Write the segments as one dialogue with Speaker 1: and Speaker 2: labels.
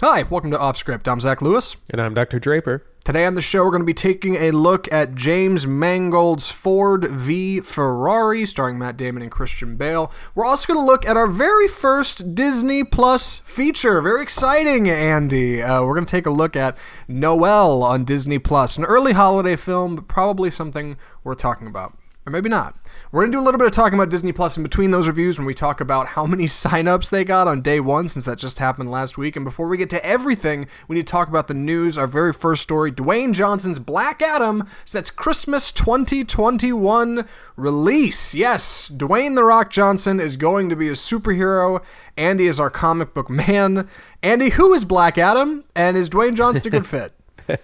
Speaker 1: Hi, welcome to Off Script. I'm Zach Lewis.
Speaker 2: And I'm Dr. Draper.
Speaker 1: Today on the show, we're going to be taking a look at James Mangold's Ford v Ferrari, starring Matt Damon and Christian Bale. We're also going to look at our very first Disney Plus feature. Very exciting, Andy. Uh, we're going to take a look at Noel on Disney Plus, an early holiday film, but probably something worth talking about. Or maybe not. We're going to do a little bit of talking about Disney Plus in between those reviews when we talk about how many signups they got on day one, since that just happened last week. And before we get to everything, we need to talk about the news. Our very first story Dwayne Johnson's Black Adam sets Christmas 2021 release. Yes, Dwayne The Rock Johnson is going to be a superhero. Andy is our comic book man. Andy, who is Black Adam? And is Dwayne Johnson a good fit?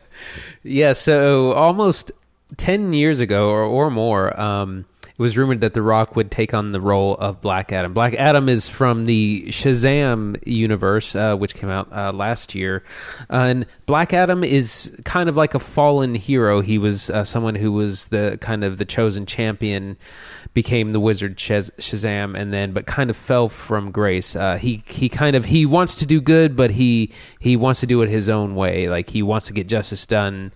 Speaker 2: yeah, so almost 10 years ago or, or more, um, it was rumored that The Rock would take on the role of Black Adam. Black Adam is from the Shazam universe, uh, which came out uh, last year. Uh, and Black Adam is kind of like a fallen hero. He was uh, someone who was the kind of the chosen champion, became the wizard Shaz- Shazam, and then but kind of fell from grace. Uh, he he kind of he wants to do good, but he he wants to do it his own way. Like he wants to get justice done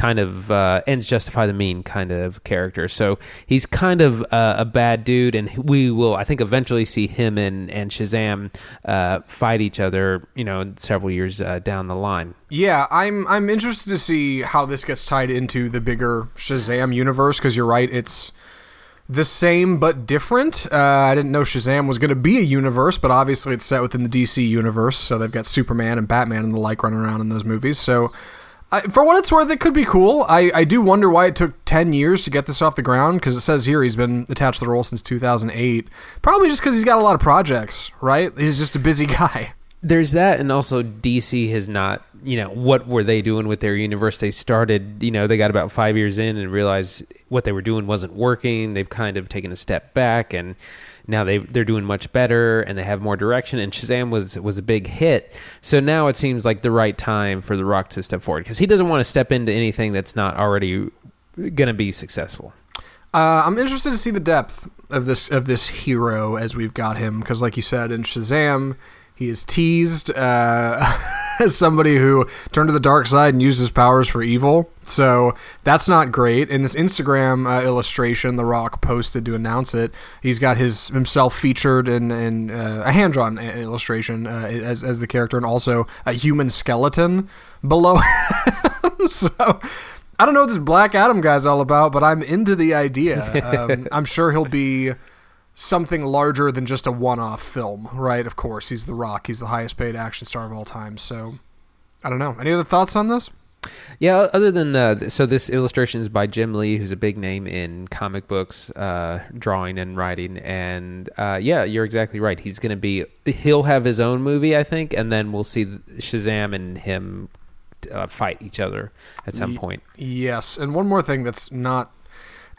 Speaker 2: kind of uh, ends justify the mean kind of character. So he's kind of uh, a bad dude, and we will, I think, eventually see him and and Shazam uh, fight each other. You know, several years uh, down the line.
Speaker 1: Yeah, I'm I'm interested to see how this gets tied into the bigger Shazam universe because you're right, it's the same but different. Uh, I didn't know Shazam was going to be a universe, but obviously it's set within the DC universe, so they've got Superman and Batman and the like running around in those movies. So I, for what it's worth, it could be cool. I, I do wonder why it took 10 years to get this off the ground because it says here he's been attached to the role since 2008. Probably just because he's got a lot of projects, right? He's just a busy guy.
Speaker 2: There's that, and also DC has not, you know, what were they doing with their universe? They started, you know, they got about five years in and realized what they were doing wasn't working. They've kind of taken a step back and now they they're doing much better and they have more direction. And Shazam was was a big hit, so now it seems like the right time for The Rock to step forward because he doesn't want to step into anything that's not already going to be successful.
Speaker 1: Uh, I'm interested to see the depth of this of this hero as we've got him because, like you said, in Shazam, he is teased uh, as somebody who turned to the dark side and used his powers for evil. So that's not great. In this Instagram uh, illustration, The Rock posted to announce it. He's got his himself featured in, in uh, a hand drawn illustration uh, as as the character, and also a human skeleton below. so. I don't know what this Black Adam guy's all about, but I'm into the idea. Um, I'm sure he'll be something larger than just a one-off film, right? Of course, he's The Rock. He's the highest paid action star of all time. So, I don't know. Any other thoughts on this?
Speaker 2: Yeah, other than uh, so this illustration is by Jim Lee, who's a big name in comic books, uh, drawing and writing, and uh, yeah, you're exactly right. He's going to be he'll have his own movie, I think, and then we'll see Shazam and him uh, fight each other at some point.
Speaker 1: Yes, and one more thing that's not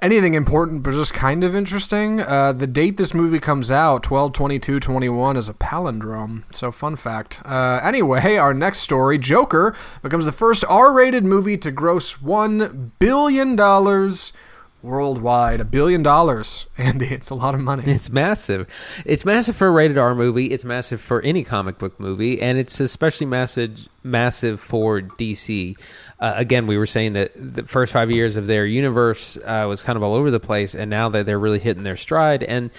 Speaker 1: anything important, but just kind of interesting. Uh, the date this movie comes out, 12 22 21, is a palindrome. So, fun fact. Uh, anyway, our next story Joker becomes the first R rated movie to gross $1 billion worldwide. A billion dollars, Andy. It's a lot of money.
Speaker 2: It's massive. It's massive for a rated R movie. It's massive for any comic book movie, and it's especially massive massive for DC. Uh, again, we were saying that the first five years of their universe uh, was kind of all over the place, and now that they're really hitting their stride and.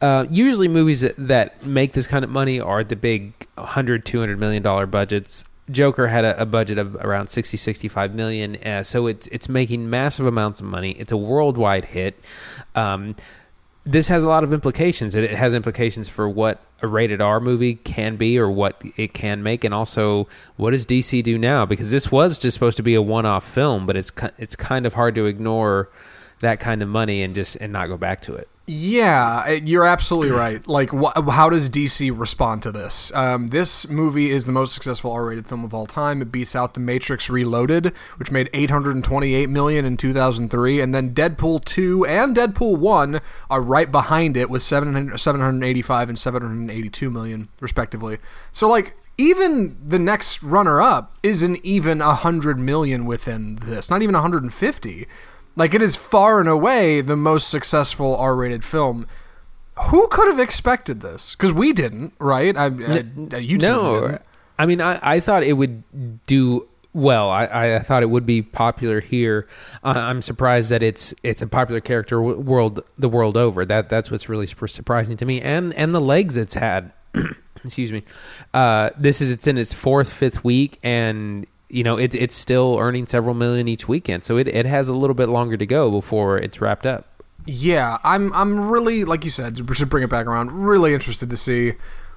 Speaker 2: Uh, usually movies that, that, make this kind of money are the big 100 200 million dollar budgets Joker had a, a, budget of around 60, 65 million. Uh, so it's it's making massive amounts of money. It's a worldwide hit. Um, this has a lot of implications. It, it has implications for what a rated R movie can be or what it can make, and also what does DC do now? Because this was just supposed to be a one-off film, but it's it's kind of hard to ignore that kind of money and just and not go back to it.
Speaker 1: Yeah, you're absolutely right. Like, wh- how does DC respond to this? Um, this movie is the most successful R-rated film of all time. It beats out The Matrix Reloaded, which made 828 million in 2003, and then Deadpool 2 and Deadpool 1 are right behind it with 700, 785 and 782 million, respectively. So, like, even the next runner-up isn't even 100 million within this, not even 150. Like it is far and away the most successful R-rated film. Who could have expected this? Because we didn't, right? I, I, you
Speaker 2: no, I mean, I, I thought it would do well. I, I thought it would be popular here. Uh, I'm surprised that it's it's a popular character world the world over. That that's what's really surprising to me, and and the legs it's had. Excuse me. Uh, this is it's in its fourth fifth week, and you know it, it's still earning several million each weekend. So it, it has a little bit longer to go before it's wrapped up.
Speaker 1: Yeah, I'm I'm really like you said, should bring it back around, really interested to see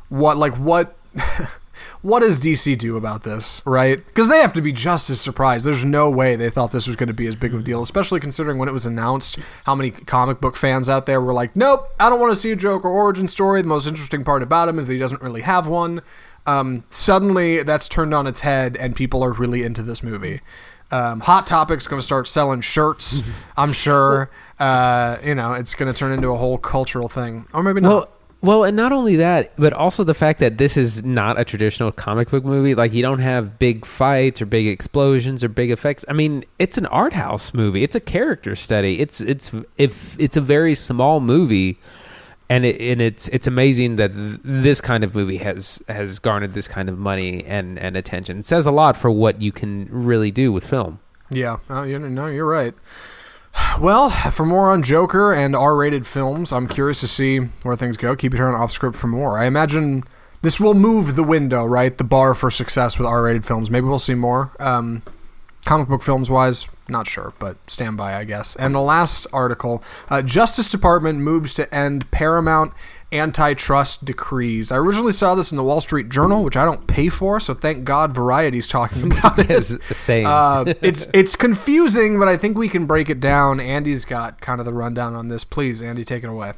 Speaker 1: what like what what does DC do about this, right? Because they have to be just as surprised. There's no way they thought this was going to be as big of a deal, especially considering when it was announced, how many comic book fans out there were like, "Nope, I don't want to see a Joker origin story. The most interesting part about him is that he doesn't really have one." Um, suddenly, that's turned on its head, and people are really into this movie. Um, Hot Topic's going to start selling shirts. I'm sure. Uh, you know, it's going to turn into a whole cultural thing, or maybe not.
Speaker 2: Well, well, and not only that, but also the fact that this is not a traditional comic book movie. Like you don't have big fights or big explosions or big effects. I mean, it's an art house movie. It's a character study. It's it's if it's a very small movie, and it, and it's it's amazing that th- this kind of movie has has garnered this kind of money and and attention. It says a lot for what you can really do with film.
Speaker 1: Yeah, you no, you're right. Well, for more on Joker and R-rated films, I'm curious to see where things go. Keep it here on Off Script for more. I imagine this will move the window, right? The bar for success with R-rated films. Maybe we'll see more. Um, comic book films wise, not sure, but stand by, I guess. And the last article uh, Justice Department moves to end Paramount antitrust decrees. I originally saw this in the Wall Street Journal, which I don't pay for, so thank God Variety's talking about it.
Speaker 2: Same.
Speaker 1: Uh, it's it's confusing, but I think we can break it down. Andy's got kind of the rundown on this. Please, Andy, take it away.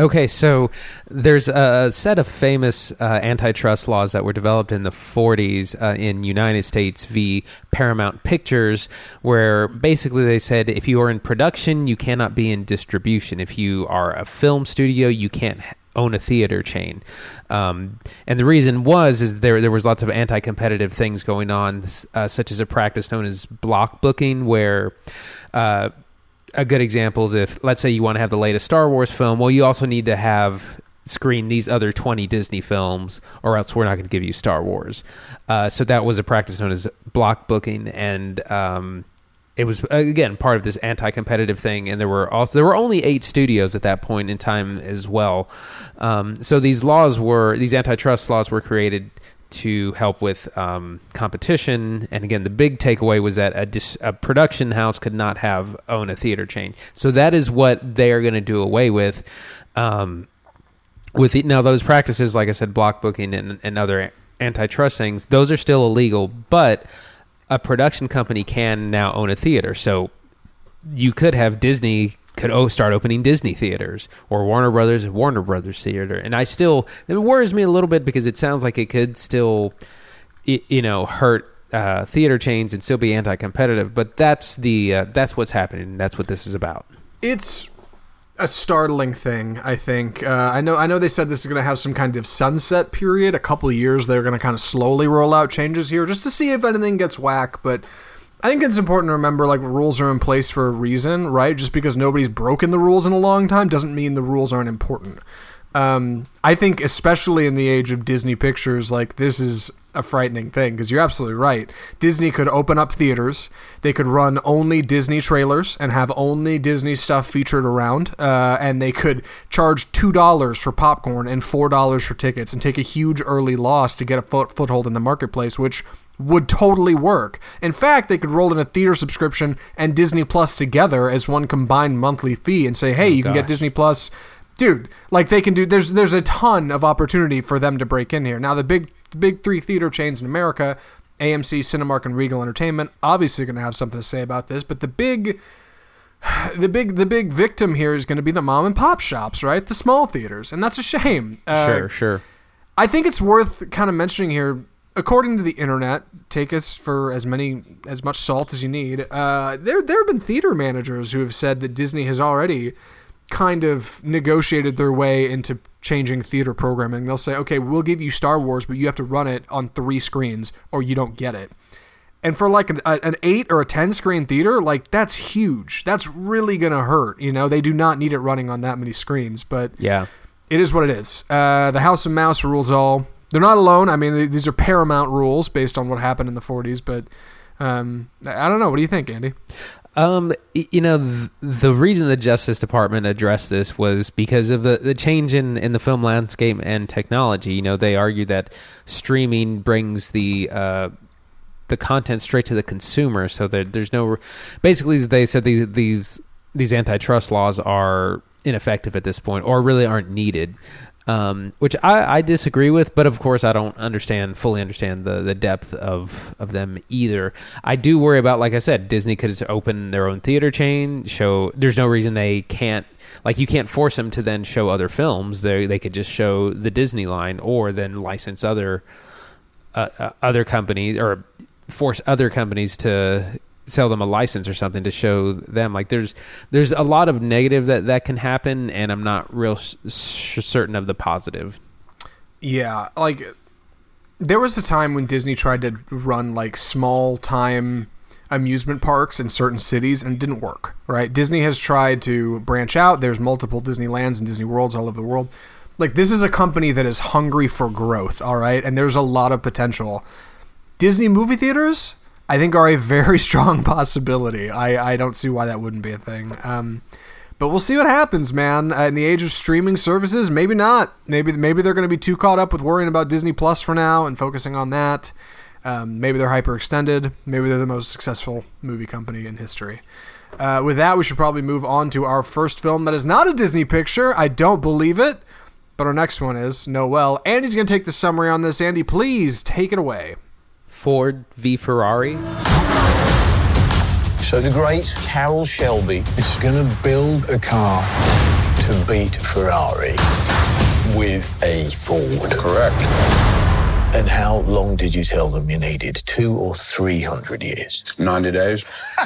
Speaker 2: Okay, so there's a set of famous uh, antitrust laws that were developed in the 40s uh, in United States v. Paramount Pictures, where basically they said if you are in production, you cannot be in distribution. If you are a film studio, you can't own a theater chain. Um, and the reason was is there there was lots of anti-competitive things going on, uh, such as a practice known as block booking, where uh, a good example is if let's say you want to have the latest Star Wars film, well, you also need to have screen these other 20 Disney films, or else we're not going to give you Star Wars. Uh, so that was a practice known as block booking, and um, it was again part of this anti-competitive thing. And there were also there were only eight studios at that point in time as well. Um, so these laws were these antitrust laws were created to help with um, competition. And again, the big takeaway was that a, dis- a, production house could not have own a theater chain. So that is what they are going to do away with. Um, with the, now those practices, like I said, block booking and, and other antitrust things, those are still illegal. But a production company can now own a theater. So you could have Disney could oh, start opening Disney theaters or Warner Brothers Warner Brothers theater. And I still it worries me a little bit because it sounds like it could still you know hurt uh, theater chains and still be anti-competitive. But that's the uh, that's what's happening. That's what this is about.
Speaker 1: It's a startling thing, I think. Uh, I know I know they said this is going to have some kind of sunset period, a couple years. They're going to kind of slowly roll out changes here just to see if anything gets whack, but I think it's important to remember like rules are in place for a reason, right? Just because nobody's broken the rules in a long time doesn't mean the rules aren't important. Um, I think, especially in the age of Disney Pictures, like this is a frightening thing because you're absolutely right. Disney could open up theaters. They could run only Disney trailers and have only Disney stuff featured around. Uh, and they could charge $2 for popcorn and $4 for tickets and take a huge early loss to get a foot- foothold in the marketplace, which would totally work. In fact, they could roll in a theater subscription and Disney Plus together as one combined monthly fee and say, "Hey, you can get Disney Plus." Dude, like they can do there's there's a ton of opportunity for them to break in here. Now the big the big 3 theater chains in America, AMC, Cinemark and Regal Entertainment, obviously going to have something to say about this, but the big the big the big victim here is going to be the mom and pop shops, right? The small theaters, and that's a shame.
Speaker 2: Uh, sure, sure.
Speaker 1: I think it's worth kind of mentioning here according to the internet, take us for as many as much salt as you need. Uh, there there have been theater managers who have said that Disney has already kind of negotiated their way into changing theater programming. They'll say, "Okay, we'll give you Star Wars, but you have to run it on three screens, or you don't get it." And for like an, an eight or a ten screen theater, like that's huge. That's really gonna hurt. You know, they do not need it running on that many screens, but
Speaker 2: yeah,
Speaker 1: it is what it is. Uh, the House of Mouse rules all They're not alone. I mean, these are Paramount rules based on what happened in the 40s, but um, I don't know. What do you think, Andy?
Speaker 2: Um, you know, th- the reason the Justice Department addressed this was because of the, the change in, in the film landscape and technology. You know, they argue that streaming brings the uh, the content straight to the consumer, so that there's no. Basically, they said these these these antitrust laws are ineffective at this point, or really aren't needed um, which I, I, disagree with, but of course I don't understand fully understand the, the depth of of them either. I do worry about, like I said, Disney could open their own theater chain. Show there's no reason they can't like you can't force them to then show other films. They they could just show the Disney line or then license other uh, uh, other companies or force other companies to sell them a license or something to show them. Like there's there's a lot of negative that that can happen and i'm not real sh- certain of the positive.
Speaker 1: Yeah like there was a time when disney tried to run like small time amusement parks in certain cities and didn't work right? Disney has tried to branch out. There's multiple disneylands and disney worlds all over the world. Like this is a company that is hungry for growth all right? And there's a lot of potential. Disney movie theaters I think are a very strong possibility. I, I don't see why that wouldn't be a thing. Um, but we'll see what happens, man. Uh, in the age of streaming services, maybe not. Maybe maybe they're going to be too caught up with worrying about Disney Plus for now and focusing on that. Um, maybe they're hyperextended. Maybe they're the most successful movie company in history. Uh, with that, we should probably move on to our first film that is not a Disney picture. I don't believe it, but our next one is Noel. Andy's going to take the summary on this. Andy, please take it away.
Speaker 2: Ford v Ferrari.
Speaker 3: So the great Carroll Shelby is going to build a car to beat Ferrari with a Ford.
Speaker 4: Correct.
Speaker 3: And how long did you tell them you needed? Two or three hundred years?
Speaker 4: 90 days.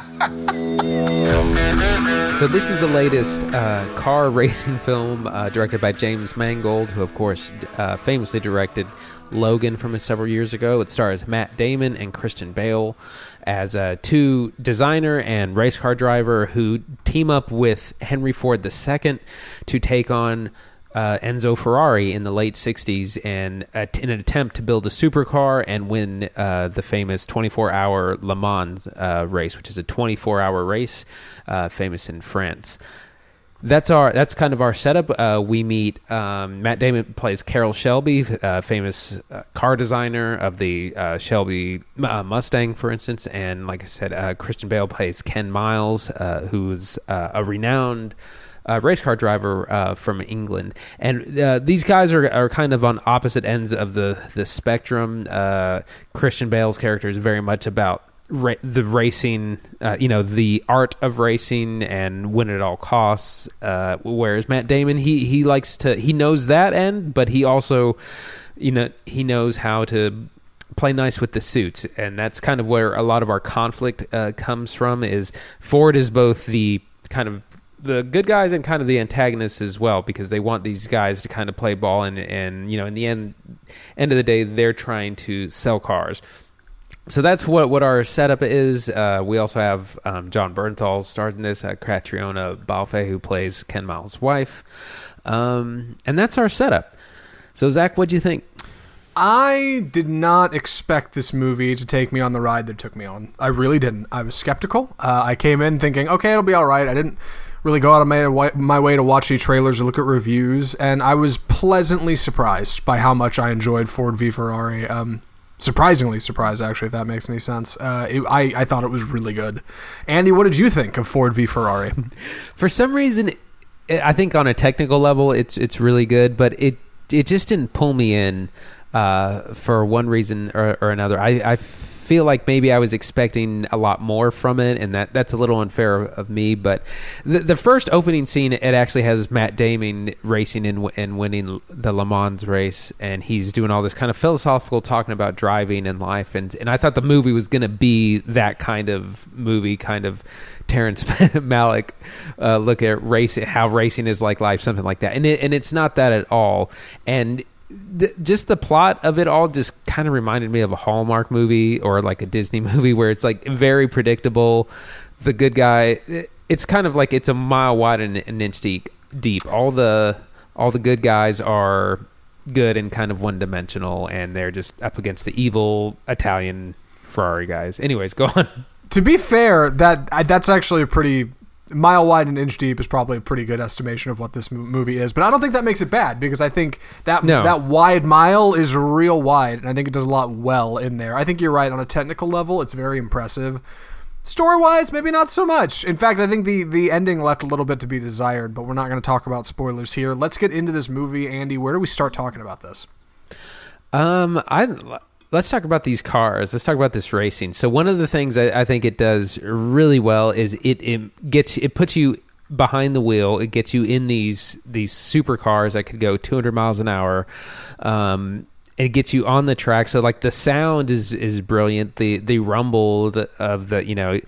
Speaker 2: so, this is the latest uh, car racing film uh, directed by James Mangold, who, of course, uh, famously directed Logan from several years ago. It stars Matt Damon and Christian Bale as a two designer and race car driver who team up with Henry Ford II to take on uh, Enzo Ferrari in the late 60s and uh, in an attempt to build a supercar and win uh, the famous 24 hour Le Mans uh, race, which is a 24 hour race uh, famous in France that's our that's kind of our setup. Uh, we meet um, Matt Damon plays Carroll Shelby, uh, famous uh, car designer of the uh, Shelby uh, Mustang, for instance, and like I said, uh, Christian Bale plays Ken Miles, who's a renowned. race car driver from England, and these guys are, are kind of on opposite ends of the the spectrum. Christian Bale's character is very much about ra- the racing, uh, you know, the art of racing and win at all costs. Uh, whereas Matt Damon, he he likes to he knows that end, but he also, you know, he knows how to play nice with the suits, and that's kind of where a lot of our conflict uh, comes from. Is Ford is both the kind of the good guys and kind of the antagonists as well because they want these guys to kind of play ball and and you know in the end end of the day they're trying to sell cars so that's what what our setup is. Uh, we also have um, Jon Bernthal stars in this, uh, Catriona Balfe, who plays Ken Miles' wife, um, and that's our setup. So Zach, what do you think?
Speaker 1: I did not expect this movie to take me on the ride that took me on. I really didn't. I was skeptical. Uh, I came in thinking, okay, it'll be all right. I didn't really go out of my, my way to watch any trailers or look at reviews, and I was pleasantly surprised by how much I enjoyed Ford v Ferrari. Um, surprisingly surprised actually if that makes any sense. Uh, it, I, I thought it was really good. Andy what did you think of ford v ferrari?
Speaker 2: For some reason i think on a technical level it's it's really good but it it just didn't pull me in uh, for one reason or, or another. I i feel like maybe I was expecting a lot more from it, and that that's a little unfair of me. But the, the first opening scene, it actually has Matt Damon racing and, and winning the Le Mans race, and he's doing all this kind of philosophical talking about driving and life, and and I thought the movie was going to be that kind of movie, kind of. Terrence Malick uh, look at racing, how racing is like life, something like that, and it, and it's not that at all. And th- just the plot of it all just kind of reminded me of a Hallmark movie or like a Disney movie where it's like very predictable. The good guy, it's kind of like it's a mile wide and an inch deep. Deep. All the all the good guys are good and kind of one dimensional, and they're just up against the evil Italian Ferrari guys. Anyways, go on.
Speaker 1: To be fair, that that's actually a pretty mile wide and inch deep is probably a pretty good estimation of what this movie is. But I don't think that makes it bad because I think that
Speaker 2: No.
Speaker 1: that wide mile is real wide, and I think it does a lot well in there. I think you're right on a technical level; it's very impressive. Story wise, maybe not so much. In fact, I think the the ending left a little bit to be desired. But we're not going to talk about spoilers here. Let's get into this movie, Andy. Where do we start talking about this?
Speaker 2: Um, I let's talk about these cars. Let's talk about this racing. So one of the things I, I think it does really well is it, it gets it puts you behind the wheel. It gets you in these these supercars that could go 200 miles an hour. Um, it gets you on the track. So like the sound is is brilliant. The the rumble of the you know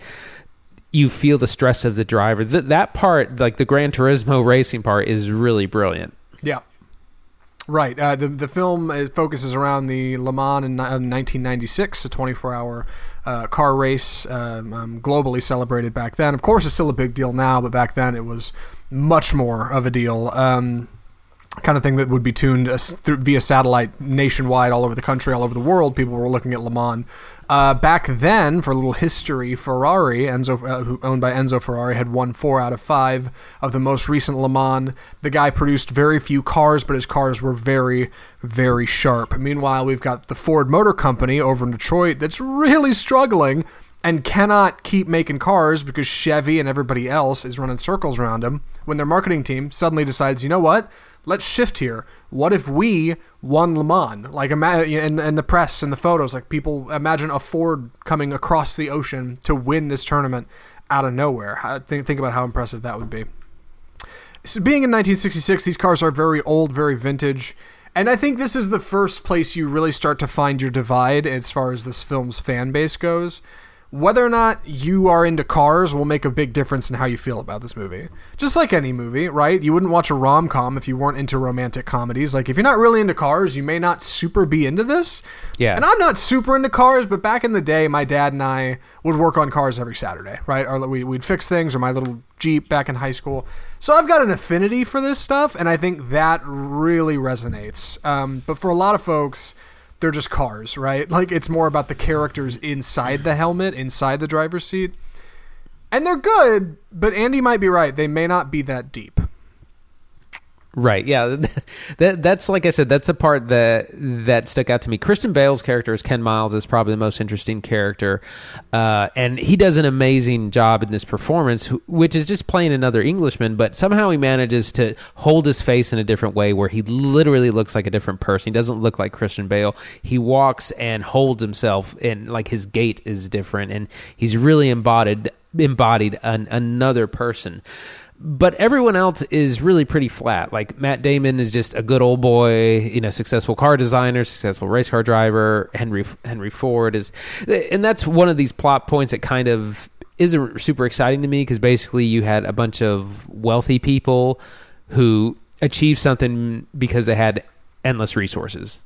Speaker 2: you feel the stress of the driver. Th- that part, like the Gran Turismo racing part, is really brilliant.
Speaker 1: Yeah. Right. Uh, the the film uh, focuses around the Le Mans in, ni- uh, 1996, a 24-hour uh, car race, um, um, globally celebrated back then. Of course, it's still a big deal now, but back then it was much more of a deal. Um, kind of thing that would be tuned uh, through, via satellite nationwide, all over the country, all over the world. People were looking at Le Mans. Uh, back then, for a little history, Ferrari, Enzo, uh, owned by Enzo Ferrari, had won four out of five of the most recent Le Mans. The guy produced very few cars, but his cars were very, very sharp. Meanwhile, we've got the Ford Motor Company over in Detroit that's really struggling and cannot keep making cars because Chevy and everybody else is running circles around them when their marketing team suddenly decides, you know what? Let's shift here. What if we won Le Mans? Like, ima- in, in the press and the photos, like people imagine a Ford coming across the ocean to win this tournament out of nowhere. Think, think about how impressive that would be. So being in 1966, these cars are very old, very vintage. And I think this is the first place you really start to find your divide as far as this film's fan base goes. Whether or not you are into cars will make a big difference in how you feel about this movie. Just like any movie, right? You wouldn't watch a rom com if you weren't into romantic comedies. Like, if you're not really into cars, you may not super be into this.
Speaker 2: Yeah.
Speaker 1: And I'm not super into cars, but back in the day, my dad and I would work on cars every Saturday, right? Or we, we'd fix things, or my little Jeep back in high school. So I've got an affinity for this stuff, and I think that really resonates. Um, but for a lot of folks, they're just cars, right? Like it's more about the characters inside the helmet, inside the driver's seat. And they're good, but Andy might be right. They may not be that deep.
Speaker 2: Right. Yeah. That that's like I said. That's a part that that stuck out to me. Christian Bale's character as Ken Miles is probably the most interesting character, uh, and he does an amazing job in this performance, which is just playing another Englishman. But somehow he manages to hold his face in a different way, where he literally looks like a different person. He doesn't look like Christian Bale. He walks and holds himself, and like his gait is different, and he's really embodied embodied an, another person but everyone else is really pretty flat. Like Matt Damon is just a good old boy, you know, successful car designer, successful race car driver. Henry Henry Ford is, and that's one of these plot points that kind of isn't super exciting to me because basically you had a bunch of wealthy people who achieved something because they had endless resources.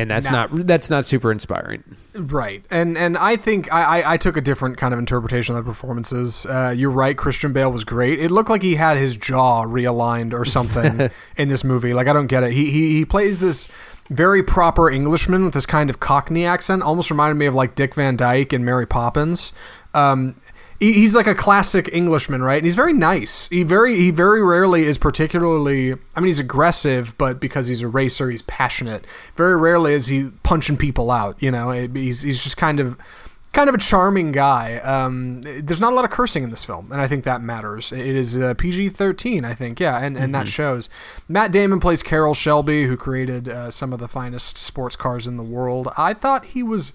Speaker 2: And that's
Speaker 1: Now-
Speaker 2: not that's not super inspiring.
Speaker 1: Right, and and I think I, I, I took a different kind of interpretation of the performances. Uh, you're right, Christian Bale was great. It looked like he had his jaw realigned or something in this movie. Like I don't get it. He, he he plays this very proper Englishman with this kind of Cockney accent. Almost reminded me of like Dick Van Dyke and Mary Poppins. Um, he- he's like a classic Englishman, right? And he's very nice. He very he very rarely is particularly. I mean, he's aggressive, but because he's a racer, he's passionate. Very rarely is he punching people out. You know, he's he's just kind of kind of a charming guy. Um, there's not a lot of cursing in this film, and I think that matters. It is uh, PG-13, I think, yeah, and, and that shows. Matt Damon plays Carroll Shelby, who created uh, some of the finest sports cars in the world. I thought he was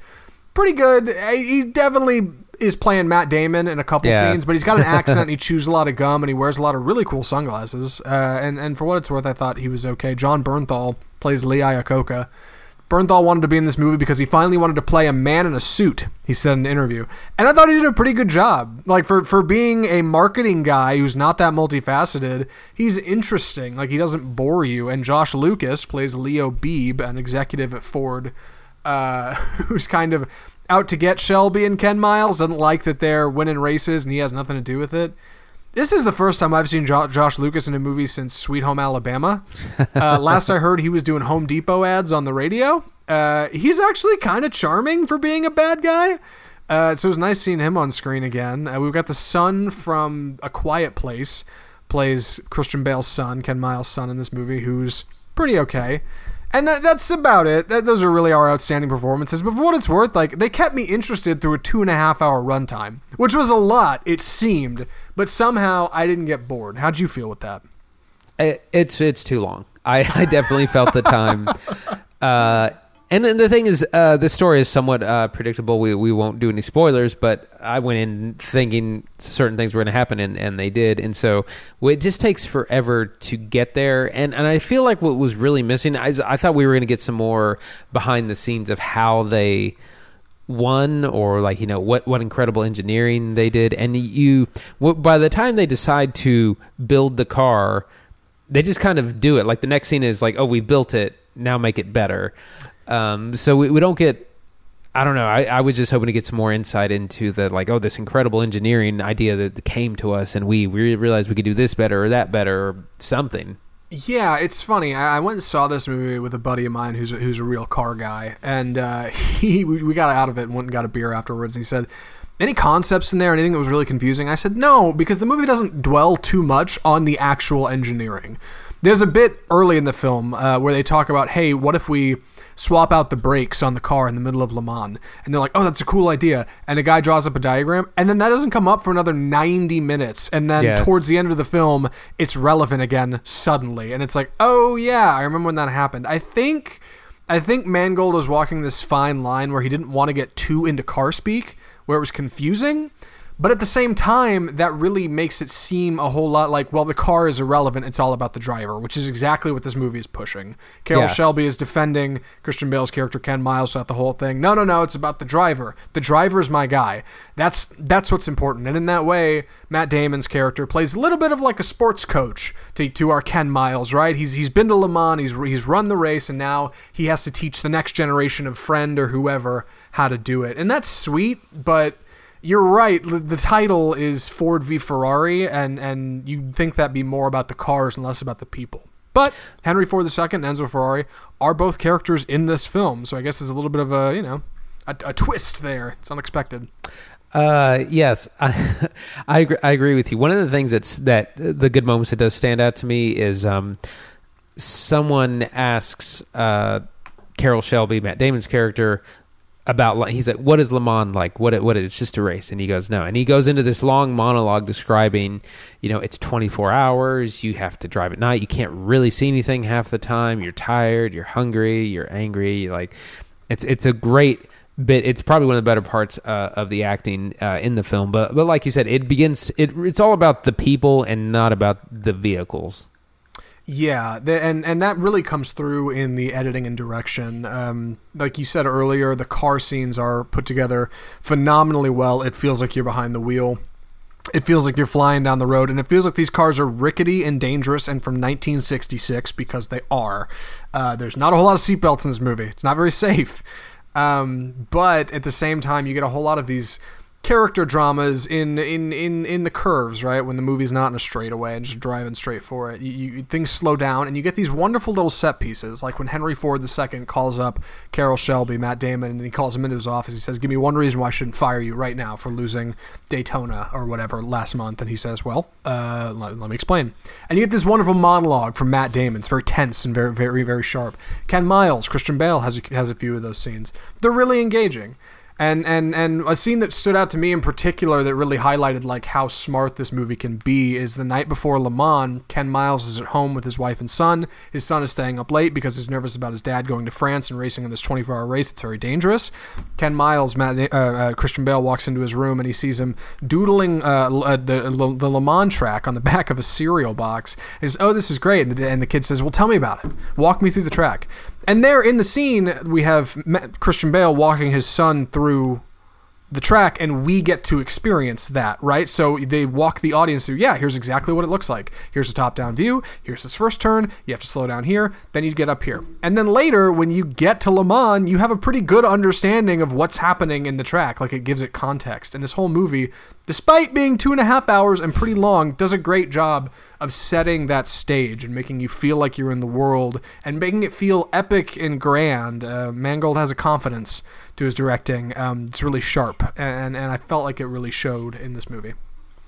Speaker 1: pretty good. He definitely is playing Matt Damon in a couple
Speaker 2: Yeah.
Speaker 1: scenes, but he's got an accent. he chews a lot of gum, and he wears a lot of really cool sunglasses. Uh, and and for what it's worth, I thought he was okay. Jon Bernthal plays Lee Iacocca. Bernthal wanted to be in this movie because he finally wanted to play a man in a suit. He said in an interview, and I thought he did a pretty good job. Like for for being a marketing guy who's not that multifaceted, he's interesting. Like he doesn't bore you. And Josh Lucas plays Leo Beebe, an executive at Ford, uh, who's kind of out to get Shelby and Ken Miles. Doesn't like that they're winning races, and he has nothing to do with it. This is the first time I've seen jo- Josh Lucas in a movie since Sweet Home Alabama. Uh, last I heard, he was doing Home Depot ads on the radio. Uh, he's actually kind of charming for being a bad guy. Uh, so it was nice seeing him on screen again. Uh, we've got the son from A Quiet Place, plays Christian Bale's son, Ken Miles' son in this movie, who's pretty okay. And that, that's about it. That, those are really our outstanding performances. But for what it's worth, like they kept me interested through a two and a half hour runtime, which was a lot. It seemed, but somehow I didn't get bored. How'd you feel with that?
Speaker 2: It, it's it's too long. I, I definitely felt the time. Uh, and the thing is, uh, the story is somewhat uh, predictable. We we won't do any spoilers, but I went in thinking certain things were going to happen, and, and they did. And so it just takes forever to get there. And and I feel like what was really missing, I, I thought we were going to get some more behind the scenes of how they won or like you know what what incredible engineering they did and you by the time they decide to build the car they just kind of do it like the next scene is like oh we built it now make it better um, so we, we don't get I don't know. I, I was just hoping to get some more insight into the like, oh, this incredible engineering idea that came to us, and we, we realized we could do this better or that better or something.
Speaker 1: Yeah, it's funny. I, I went and saw this movie with a buddy of mine who's a, who's a real car guy, and uh, he we got out of it and went and got a beer afterwards. And he said, "Any concepts in there? Anything that was really confusing?" I said, "No, because the movie doesn't dwell too much on the actual engineering." There's a bit early in the film uh, where they talk about, "Hey, what if we?" Swap out the brakes on the car in the middle of Le Mans. And they're like, oh, that's a cool idea. And a guy draws up a diagram, and then that doesn't come up for another 90 minutes. And then
Speaker 2: Yeah.
Speaker 1: towards the end of the film, it's relevant again suddenly. And it's like, oh, yeah, I remember when that happened. I think. I think Mangold was walking this fine line where he didn't want to get too into car speak, where it was confusing. But at the same time, that really makes it seem a whole lot like, well, the car is irrelevant. It's all about the driver, which is exactly what this movie is pushing. Carroll
Speaker 2: Yeah.
Speaker 1: Shelby is defending Christian Bale's character Ken Miles throughout the whole thing. No, no, no, it's about the driver. The driver is my guy. That's that's what's important. And in that way, Matt Damon's character plays a little bit of like a sports coach to, to our Ken Miles, right? He's he's been to Le Mans, he's he's run the race, and now he has to teach the next generation of friend or whoever how to do it. And that's sweet, but you're right. The title is Ford v Ferrari, and and you'd think that'd be more about the cars and less about the people. But Henry Ford II and Enzo Ferrari are both characters in this film, so I guess there's a little bit of a you know a, a twist there. It's unexpected.
Speaker 2: Uh, yes, I, I agree, I agree with you. One of the things that's that the good moments that does stand out to me is um, someone asks uh, Carroll Shelby, Matt Damon's character, about like he's like, what is Le Mans like? What it, what it's just a race, and he goes no, and he goes into this long monologue describing, you know, it's 24 hours. You have to drive at night. You can't really see anything half the time. You're tired. You're hungry. You're angry. Like, it's it's a great bit. It's probably one of the better parts uh, of the acting uh, in the film. But but like you said, it begins. It, it's all about the people and not about the vehicles.
Speaker 1: Yeah, the, and and that really comes through in the editing and direction. Um, like you said earlier, the car scenes are put together phenomenally well. It feels like you're behind the wheel. It feels like you're flying down the road, and it feels like these cars are rickety and dangerous and from 1966 because they are. Uh, there's not a whole lot of seatbelts in this movie. It's not very safe. Um, but at the same time, you get a whole lot of these character dramas in in in in the curves, right? When the movie's not in a straightaway and just driving straight for it, you, you things slow down and you get these wonderful little set pieces, like when Henry Ford II calls up Carroll Shelby, Matt Damon, and he calls him into his office. He says, "Give me one reason why I shouldn't fire you right now for losing Daytona or whatever last month." And he says, "Well, uh, let, let me explain." And you get this wonderful monologue from Matt Damon. It's very tense and very very very sharp. Ken Miles, Christian Bale has a, has a few of those scenes. They're really engaging. And, and and a scene that stood out to me in particular that really highlighted like how smart this movie can be is the night before Le Mans. Ken Miles is at home with his wife and son. His son is staying up late because he's nervous about his dad going to France and racing in this 24-hour race. It's very dangerous. Ken Miles, Matt, uh, uh, Christian Bale walks into his room and he sees him doodling uh, uh, the, the Le Mans track on the back of a cereal box. He says, "Oh, this is great." And the, and the kid says, "Well, tell me about it. Walk me through the track." And there in the scene, we have Christian Bale walking his son through the track and we get to experience that, right? So they walk the audience through, yeah, here's exactly what it looks like. Here's a top down view. Here's this first turn. You have to slow down here. Then you get up here. And then later, when you get to Le Mans, you have a pretty good understanding of what's happening in the track. Like it gives it context. And this whole movie, despite being two and a half hours and pretty long, does a great job of setting that stage and making you feel like you're in the world and making it feel epic and grand. Uh, Mangold has a confidence to his directing. Um, it's really sharp, and and I felt like it really showed in this movie.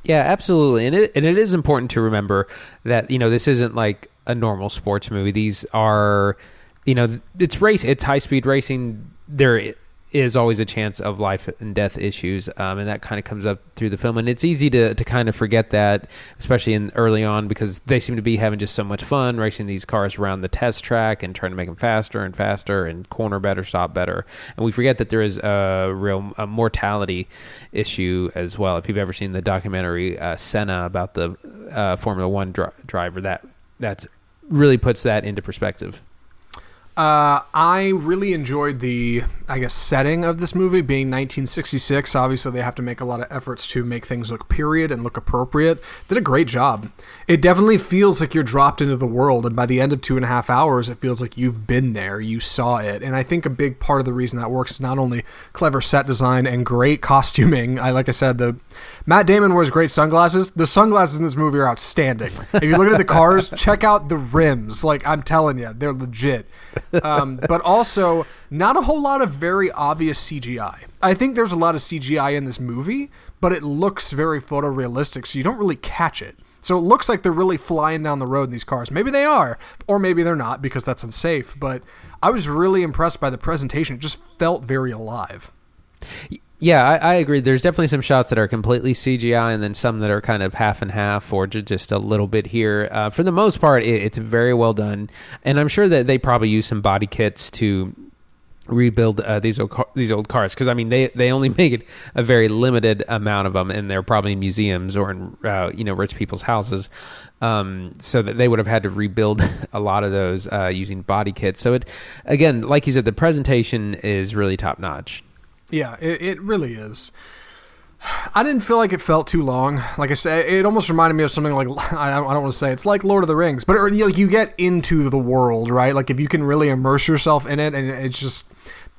Speaker 2: Yeah, absolutely, and it and it is important to remember that you know this isn't like a normal sports movie. These are, you know, it's race, it's high speed racing. There is always a chance of life and death issues, um, and that kind of comes up through the film. And it's easy to, to kind of forget that, especially in early on, because they seem to be having just so much fun racing these cars around the test track and trying to make them faster and faster and corner better, stop better. And we forget that there is a real a mortality issue as well. If you've ever seen the documentary uh, Senna about the uh, Formula One dri- driver, that that's really puts that into perspective.
Speaker 1: Uh, I really enjoyed the, I guess, setting of this movie being 1966. Obviously, they have to make a lot of efforts to make things look period and look appropriate. Did a great job. It definitely feels like you're dropped into the world, and by the end of two and a half hours, it feels like you've been there, you saw it. And I think a big part of the reason that works is not only clever set design and great costuming. I like I said, the Matt Damon wears great sunglasses. The sunglasses in this movie are outstanding. If you look at the cars, check out the rims. Like I'm telling you, they're legit um, but also not a whole lot of very obvious CGI. I think there's a lot of CGI in this movie, but it looks very photorealistic, so you don't really catch it. So it looks like they're really flying down the road in these cars. Maybe they are, or maybe they're not because that's unsafe. But I was really impressed by the presentation. It just felt very alive.
Speaker 2: Yeah, I, I, agree. There's definitely some shots that are completely CGI, and then some that are kind of half and half, or just a little bit here. Uh, for the most part, it, it's very well done, and I'm sure that they probably use some body kits to rebuild uh, these old car- these old cars because I mean they they only make it a very limited amount of them, and they're probably in museums or in uh, you know rich people's houses. Um, so that they would have had to rebuild a lot of those uh, using body kits. So it, again, like you said, the presentation is really top notch.
Speaker 1: Yeah, it, it really is. I didn't feel like it felt too long. Like I said, it almost reminded me of something like I don't, I don't want to say it's like Lord of the Rings, but it, like you get into the world, right? Like if you can really immerse yourself in it, and it's just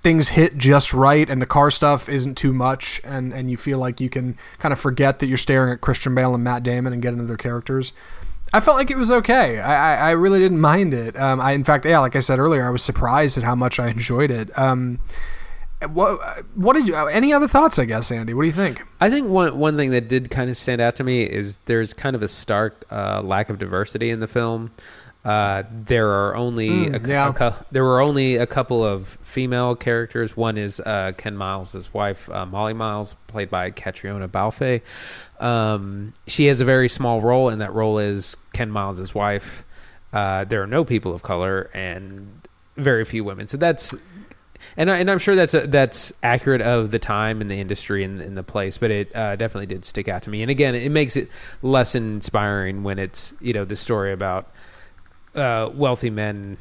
Speaker 1: things hit just right, and the car stuff isn't too much, and and you feel like you can kind of forget that you're staring at Christian Bale and Matt Damon and get into their characters. I felt like it was okay. I, I, I really didn't mind it. Um, I in fact, yeah, like I said earlier, I was surprised at how much I enjoyed it. Um, what what did you any other thoughts i guess andy what do you think
Speaker 2: i think one one thing that did kind of stand out to me is there's kind of a stark uh, lack of diversity in the film uh, there are only mm, a, yeah. a, there were only a couple of female characters. One is uh, Ken Miles' wife, uh, Molly Miles, played by Catriona Balfe. Um, she has a very small role, and that role is Ken Miles' wife. Uh, there are no people of color and very few women. So that's and I, and I'm sure that's a, that's accurate of the time and the industry and, and the place, but it uh, definitely did stick out to me. And again, it makes it less inspiring when it's you know the story about uh, wealthy men.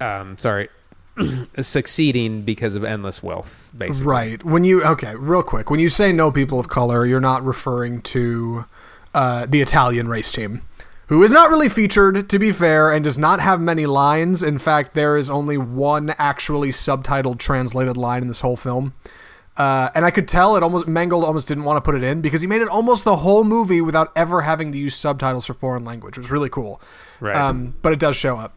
Speaker 2: Um, sorry, succeeding because of endless wealth, basically.
Speaker 1: Right. When you okay, real quick, when you say no people of color, you're not referring to uh, the Italian race team who is not really featured, to be fair, and does not have many lines. In fact, there is only one actually subtitled translated line in this whole film. Uh, and I could tell it almost Mangold almost didn't want to put it in because he made it almost the whole movie without ever having to use subtitles for foreign language. It was really cool. Right. Um, but it does show up.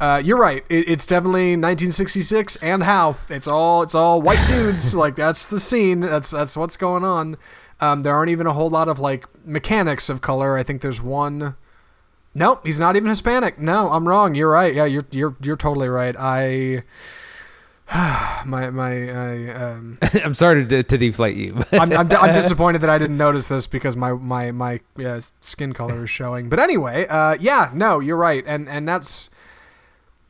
Speaker 1: Uh, you're right. It, it's definitely 1966 and how it's all it's all white dudes. like that's the scene. That's that's what's going on. Um, there aren't even a whole lot of like mechanics of color. I think there's one Nope, he's not even Hispanic. No, I'm wrong. You're right. Yeah, you're you're you're totally right. I my my I, um,
Speaker 2: I'm sorry to, to deflate you.
Speaker 1: I'm, I'm, I'm, disappointed that I didn't notice this because my my my yeah, skin color is showing. But anyway, uh, yeah, no, you're right, and and that's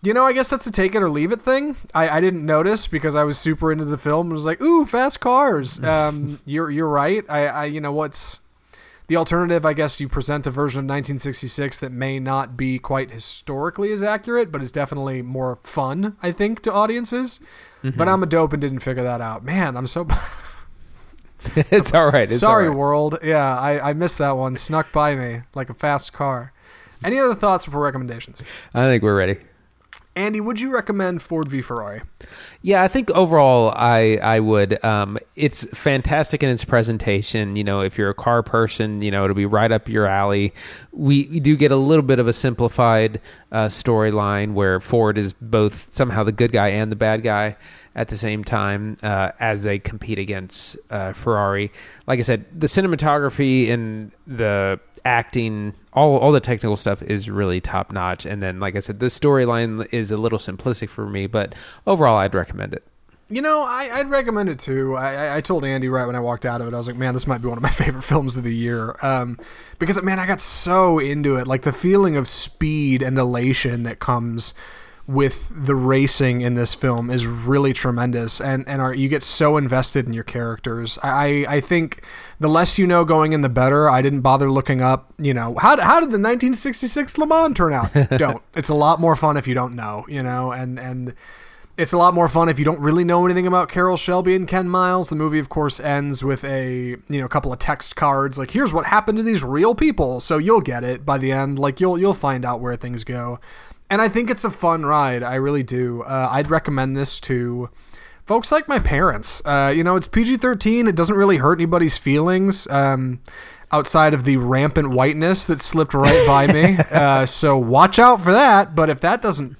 Speaker 1: you know I guess that's a take it or leave it thing. I, I didn't notice because I was super into the film and was like, ooh, fast cars. Um, you're you're right. I I you know what's the alternative, I guess, you present a version of 1966 that may not be quite historically as accurate, but is definitely more fun, I think, to audiences. Mm-hmm. But I'm a dope and didn't figure that out. Man, I'm so.
Speaker 2: it's all right. It's
Speaker 1: Sorry,
Speaker 2: all right.
Speaker 1: world. Yeah, I, I missed that one. Snuck by me like a fast car. Any other thoughts before recommendations?
Speaker 2: I think we're ready.
Speaker 1: Andy, would you recommend Ford v Ferrari?
Speaker 2: Yeah, I think overall, I I would. Um, it's fantastic in its presentation. You know, if you're a car person, you know it'll be right up your alley. We, we do get a little bit of a simplified uh, storyline where Ford is both somehow the good guy and the bad guy at the same time uh, as they compete against uh, Ferrari. Like I said, the cinematography and the acting all all the technical stuff is really top notch and then like i said the storyline is a little simplistic for me but overall i'd recommend it
Speaker 1: You know, I, I'd recommend it too. I, I- I told Andy right when I walked out of it, I was like, man, this might be one of my favorite films of the year. Um, because, man, I got so into it. Like the feeling of speed and elation that comes with the racing in this film is really tremendous. And, and are, you get so invested in your characters. I, I think the less you know going in, the better. I didn't bother looking up, you know, how, how did the 1966 Le Mans turn out? don't. It's a lot more fun if you don't know, you know, and, and, it's a lot more fun if you don't really know anything about Carroll Shelby and Ken Miles. The movie, of course, ends with a you know a couple of text cards like here's what happened to these real people. So you'll get it by the end. Like you'll you'll find out where things go. And I think it's a fun ride. I really do. Uh, I'd recommend this to folks like my parents. Uh, you know, it's PG thirteen. It doesn't really hurt anybody's feelings. Um, outside of the rampant whiteness that slipped right by me. Uh, so watch out for that. But if that doesn't,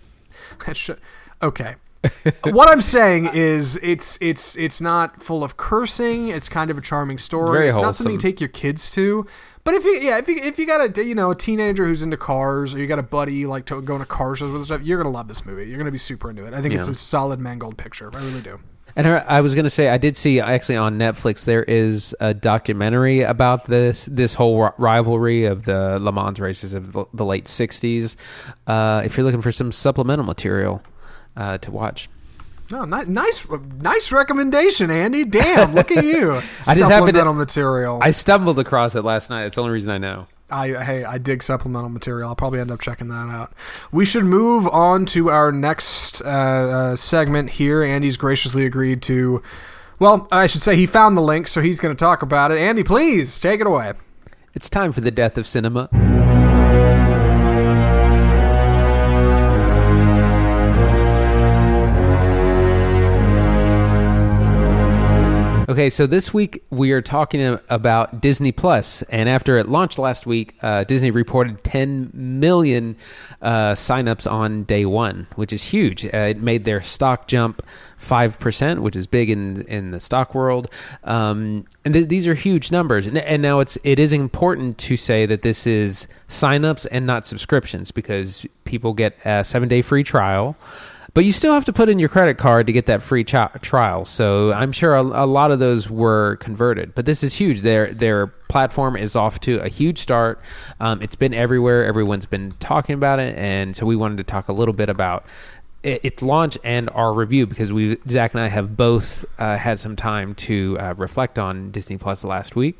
Speaker 1: okay. what I'm saying is it's it's it's not full of cursing. It's kind of a charming story.
Speaker 2: Very
Speaker 1: it's not something you take your kids to. But if you yeah if you if you got a you know a teenager who's into cars or you got a buddy you like to going to car shows with stuff, you're gonna love this movie. You're gonna be super into it. I think it's a solid Mangold picture. I really do.
Speaker 2: And I I was going to say, I did see actually on Netflix there is a documentary about this this whole rivalry of the Le Mans races of the, the late '60s. Uh, if you're looking for some supplemental material uh, to watch,
Speaker 1: No, ni- nice, nice recommendation, Andy. Damn, look at you.
Speaker 2: I just happened to-
Speaker 1: supplemental material.
Speaker 2: I stumbled across it last night. It's the only reason I know.
Speaker 1: I hey, I dig supplemental material. I'll probably end up checking that out. We should move on to our next uh, uh, segment here. Andy's graciously agreed to. Well, I should say he found the link, so he's going to talk about it. Andy, please take it away.
Speaker 2: It's time for the death of cinema. Okay, so this week we are talking about Disney Plus, and after it launched last week, uh, Disney reported 10 million uh, signups on day one, which is huge. Uh, it made their stock jump five percent, which is big in in the stock world. Um, and th- these are huge numbers. And, and now it's it is important to say that this is signups and not subscriptions because people get a seven day free trial. But you still have to put in your credit card to get that free chi- trial. So I'm sure a, a lot of those were converted. But this is huge. Their their platform is off to a huge start. Um, it's been everywhere. Everyone's been talking about it, and so we wanted to talk a little bit about its launch and our review because we Zach and I have both uh, had some time to uh, reflect on Disney Plus last week.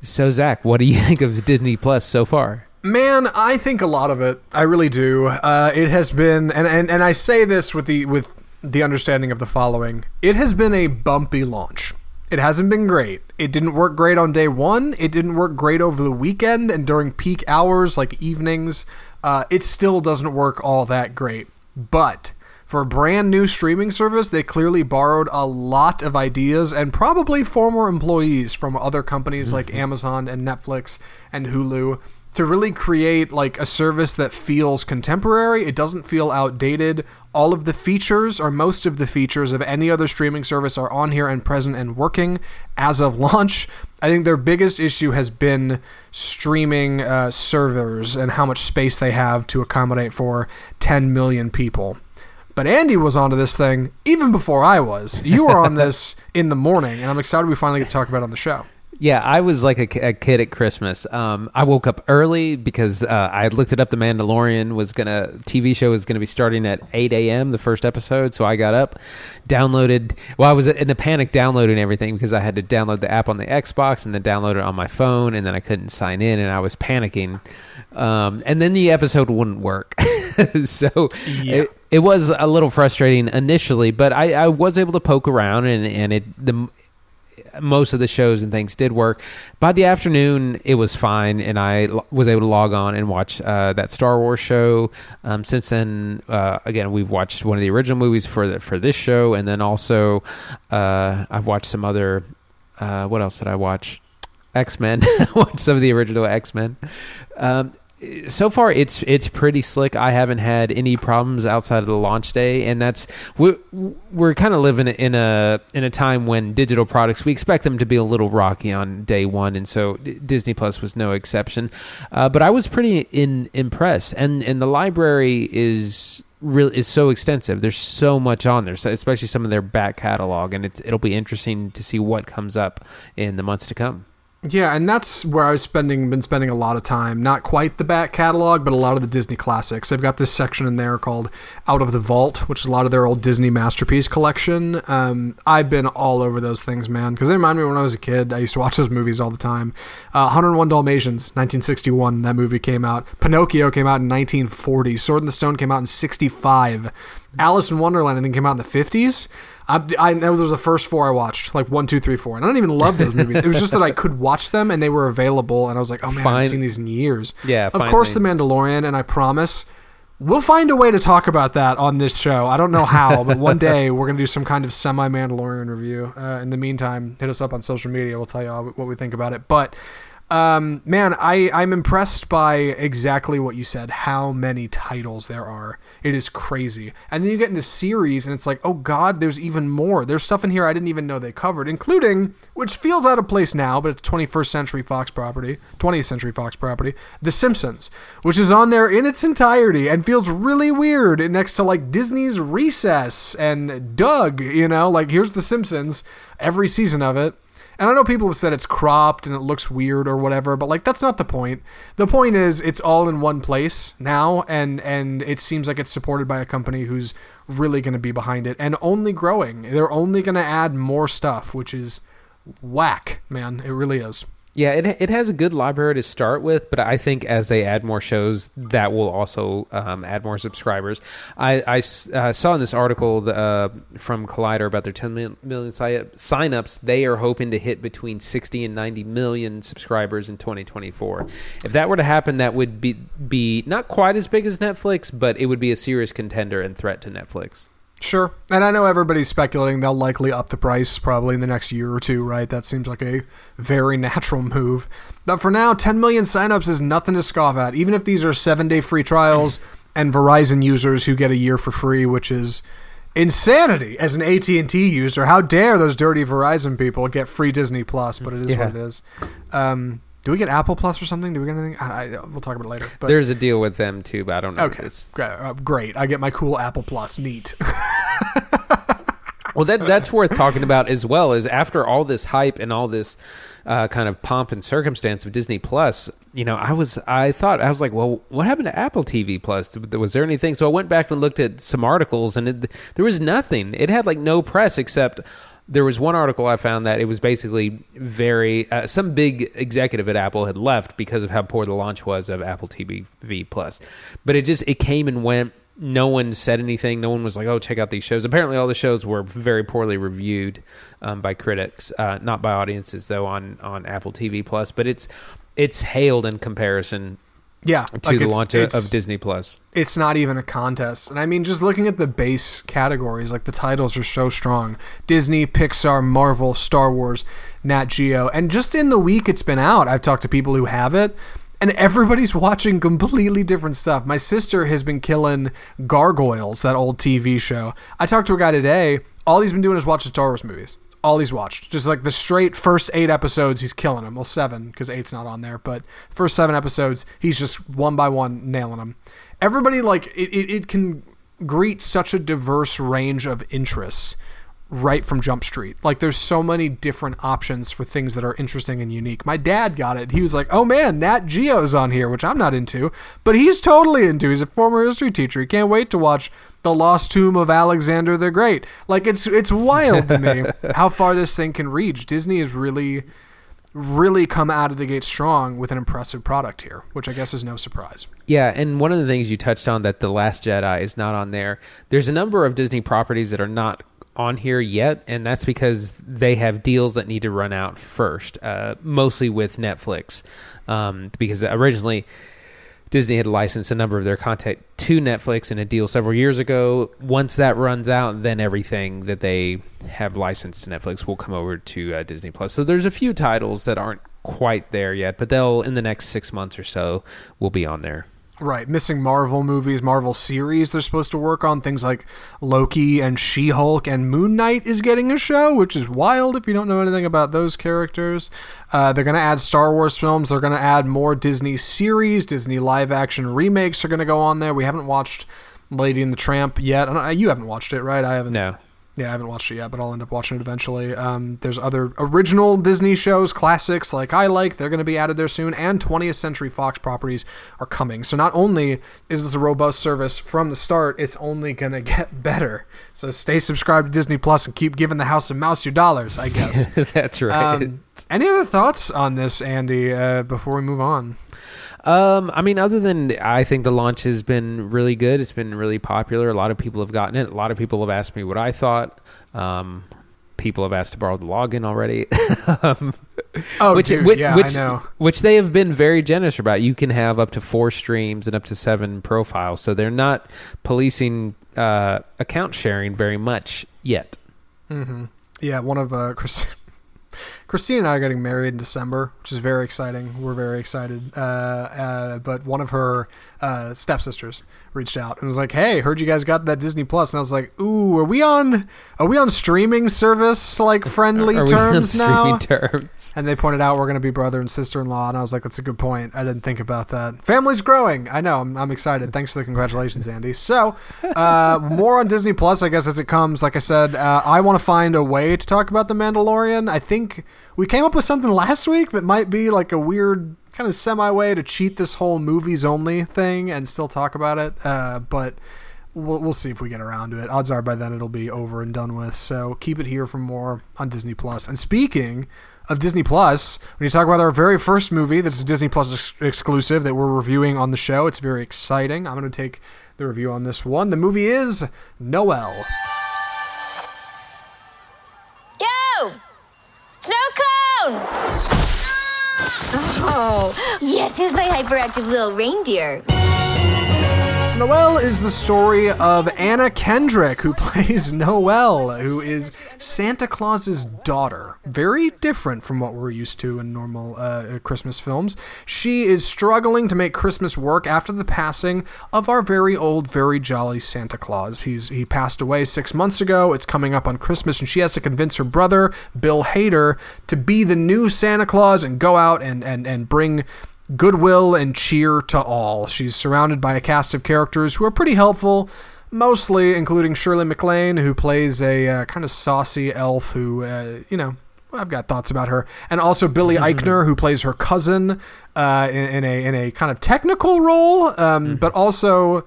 Speaker 2: So Zach, what do you think of Disney Plus so far?
Speaker 1: Man, I think a lot of it. I really do. Uh, it has been, and, and and I say this with the with the understanding of the following: it has been a bumpy launch. It hasn't been great. It didn't work great on day one. It didn't work great over the weekend and during peak hours like evenings. Uh, it still doesn't work all that great. But for a brand new streaming service, they clearly borrowed a lot of ideas and probably former employees from other companies like Amazon and Netflix and Hulu to really create like a service that feels contemporary. It doesn't feel outdated. All of the features or most of the features of any other streaming service are on here and present and working as of launch. I think their biggest issue has been streaming uh, servers and how much space they have to accommodate for 10 million people. But Andy was onto this thing even before I was. You were on this in the morning, and I'm excited we finally get to talk about it on the show.
Speaker 2: Yeah, I was like a, a kid at Christmas. Um, I woke up early because uh, I looked it up. The Mandalorian was gonna TV show was gonna be starting at 8 a.m. the first episode, so I got up, downloaded. Well, I was in a panic downloading everything because I had to download the app on the Xbox and then download it on my phone, and then I couldn't sign in, and I was panicking. Um, and then the episode wouldn't work, so
Speaker 1: Yeah.
Speaker 2: it, it was a little frustrating initially, but I, I was able to poke around, and and it the most of the shows and things did work. By the afternoon, it was fine, and I was able to log on and watch uh, that Star Wars show. Um, since then, uh, again, we've watched one of the original movies for the, for this show, and then also uh, I've watched some other. Uh, what else did I watch? X Men. watched some of the original X Men. Um, so far it's it's pretty slick. I haven't had any problems outside of the launch day, and that's we're we're kind of living in a in a time when digital products we expect them to be a little rocky on day one, and so Disney Plus was no exception. Uh, but I was pretty in impressed, and and the library is really is so extensive. There's so much on there, especially some of their back catalog, and it's it'll be interesting to see what comes up in the months to come.
Speaker 1: Yeah, and that's where I was spending been spending a lot of time. Not quite the back catalog, but a lot of the Disney classics. They've got this section in there called Out of the Vault, which is a lot of their old Disney masterpiece collection. Um, I've been all over those things, man, because they remind me when I was a kid. I used to watch those movies all the time. Uh, 101 Dalmatians, 1961, that movie came out. Pinocchio came out in 1940. Sword in the Stone came out in 65. Alice in Wonderland, I think, came out in the 50s. I, I know those were the first four I watched, like one, two, three, four, and I don't even love those movies. It was just that I could watch them and they were available, and I was like, oh man, I haven't seen these in years.
Speaker 2: Yeah,
Speaker 1: of course, The. Mandalorian, and I promise we'll find a way to talk about that on this show. I don't know how, but one day we're gonna do some kind of semi Mandalorian review. Uh, in the meantime, hit us up on social media. We'll tell you all what we think about it. But um, man, I, I'm impressed by exactly what you said. How many titles there are. It is crazy. And then you get into series, and it's like, oh god, there's even more. There's stuff in here I didn't even know they covered, including, which feels out of place now, but it's 21st century Fox property, 20th century Fox property, The Simpsons, which is on there in its entirety and feels really weird next to like Disney's Recess and Doug, you know, like here's The Simpsons, every season of it. And I know people have said it's cropped and it looks weird or whatever, but like that's not the point. The point is it's all in one place now and and it seems like it's supported by a company who's really going to be behind it and only growing. They're only going to add more stuff, which is whack, man. It really is.
Speaker 2: Yeah, it it has a good library to start with, but I think as they add more shows, that will also um, add more subscribers. I uh, saw in this article uh, from Collider about their 10 mil- million signups. They are hoping to hit between 60 and 90 million subscribers in 2024. If that were to happen, that would be be not quite as big as Netflix, but it would be a serious contender and threat to Netflix.
Speaker 1: Sure. And I know everybody's speculating they'll likely up the price probably in the next year or two, right? That seems like a very natural move. But for now, 10 million signups is nothing to scoff at. Even if these are seven day free trials and Verizon users who get a year for free, which is insanity as an AT&T user. How dare those dirty Verizon people get free Disney Plus, but it is
Speaker 2: Yeah.
Speaker 1: what it is. Um, do we get Apple Plus or something? Do we get anything? I, I, we'll talk about it later. But
Speaker 2: There's a deal with them too, but I don't know.
Speaker 1: okay,
Speaker 2: It's-
Speaker 1: great. Uh, great. I get my cool Apple Plus. Neat.
Speaker 2: Well, that that's worth talking about as well. Is after all this hype and all this uh, kind of pomp and circumstance of Disney Plus, you know, I was I thought I was like, well, what happened to Apple TV Plus? Was there anything? So I went back and looked at some articles, and it, there was nothing. It had like no press except. There was one article I found that it was basically very uh, some big executive at Apple had left because of how poor the launch was of Apple TV Plus, but it just it came and went no one said anything. No one was like, "Oh, check out these shows." Apparently, all the shows were very poorly reviewed um, by critics, uh, not by audiences, though on on Apple TV Plus. But it's it's hailed in comparison
Speaker 1: yeah.
Speaker 2: to
Speaker 1: like
Speaker 2: the launch of Disney Plus.
Speaker 1: it's not even a contest. And I mean, just looking at the base categories, like the titles are so strong Disney, Pixar, Marvel, Star Wars, Nat Geo. And just in the week it's been out, I've talked to people who have it. And everybody's watching completely different stuff. My sister has been killing Gargoyles, that old TV show. I talked to a guy today. All he's been doing is watching Star Wars movies. All he's watched. Just like the straight first eight episodes, he's killing them. Well, seven, because eight's not on there. But first seven episodes, he's just one by one nailing them. Everybody, like, it, it, it can greet such a diverse range of interests right from Jump Street. Like there's so many different options for things that are interesting and unique. My dad got it. He was like, "Oh man, Nat Geo's on here," which I'm not into, but he's totally into. He's a former history teacher. He can't wait to watch The Lost Tomb of Alexander the Great. Like it's it's wild to me how far this thing can reach. Disney is really really come out of the gate strong with an impressive product here, which I guess is no surprise.
Speaker 2: Yeah, and one of the things you touched on that the Last Jedi is not on there. There's a number of Disney properties that are not on here yet, and that's because they have deals that need to run out first, uh, mostly with Netflix, um, because originally. Disney had licensed a number of their content to Netflix in a deal several years ago. Once that runs out, then everything that they have licensed to Netflix will come over to uh, Disney Plus. So there's a few titles that aren't quite there yet, but they'll in the next six months or so will be on there.
Speaker 1: Right, missing Marvel movies, Marvel series they're supposed to work on. Things like Loki and She Hulk and Moon Knight is getting a show, which is wild if you don't know anything about those characters. Uh, they're going to add Star Wars films. They're going to add more Disney series. Disney live action remakes are going to go on there. We haven't watched Lady and the Tramp yet. You haven't watched it, right? I haven't.
Speaker 2: No.
Speaker 1: Yeah, I haven't watched it yet, but I'll end up watching it eventually. Um, there's other original Disney shows, classics like I like, they're going to be added there soon, and 20th Century Fox properties are coming. So not only is this a robust service from the start, it's only going to get better. So stay subscribed to Disney Plus and keep giving the House of Mouse your dollars, I guess.
Speaker 2: That's right. Um,
Speaker 1: any other thoughts on this, Andy, uh, before we move on?
Speaker 2: Um, I mean, other than I think the launch has been really good. It's been really popular. A lot of people have gotten it. A lot of people have asked me what I thought. Um, people have asked to borrow the login already.
Speaker 1: um, oh, which, dude, which, yeah,
Speaker 2: which,
Speaker 1: I know.
Speaker 2: Which they have been very generous about. You can have up to four streams and up to seven profiles, so they're not policing uh, account sharing very much yet.
Speaker 1: Mm-hmm. Yeah, one of uh, Chris. Christine and I are getting married in December, which is very exciting. We're very excited. Uh, uh, but one of her uh, stepsisters reached out and was like, "Hey, heard you guys got that Disney Plus," and I was like, "Ooh, are we on? Are we on streaming service like friendly
Speaker 2: are
Speaker 1: terms now?"
Speaker 2: Terms?
Speaker 1: And they pointed out we're going to be brother and sister in law, and I was like, "That's a good point. I didn't think about that. Family's growing. I know. I'm, I'm excited. Thanks for the congratulations, Andy. So, uh, more on Disney Plus, I guess, as it comes. Like I said, uh, I want to find a way to talk about the Mandalorian. I think we came up with something last week that might be like a weird kind of semi way to cheat this whole movies only thing and still talk about it. Uh, but we'll, we'll see if we get around to it. Odds are by then it'll be over and done with. So keep it here for more on Disney Plus. And speaking of Disney Plus, when you talk about our very first movie that's a Disney Plus ex- exclusive that we're reviewing on the show, it's very exciting. I'm going to take the review on this one. The movie is Noelle.
Speaker 4: Snow cone! Oh, yes, here's my hyperactive little reindeer.
Speaker 1: Noelle is the story of Anna Kendrick, who plays Noelle, who is Santa Claus's daughter. Very different from what we're used to in normal uh, Christmas films. She is struggling to make Christmas work after the passing of our very old, very jolly Santa Claus. He's he passed away six months ago. It's coming up on Christmas, and she has to convince her brother Bill Hader to be the new Santa Claus and go out and and and bring goodwill and cheer to all. She's surrounded by a cast of characters who are pretty helpful, mostly including Shirley MacLaine, who plays a uh, kind of saucy elf who, uh, you know, I've got thoughts about her, and also Billy mm-hmm. Eichner, who plays her cousin uh, in, in, a in a kind of technical role, um, mm-hmm. but also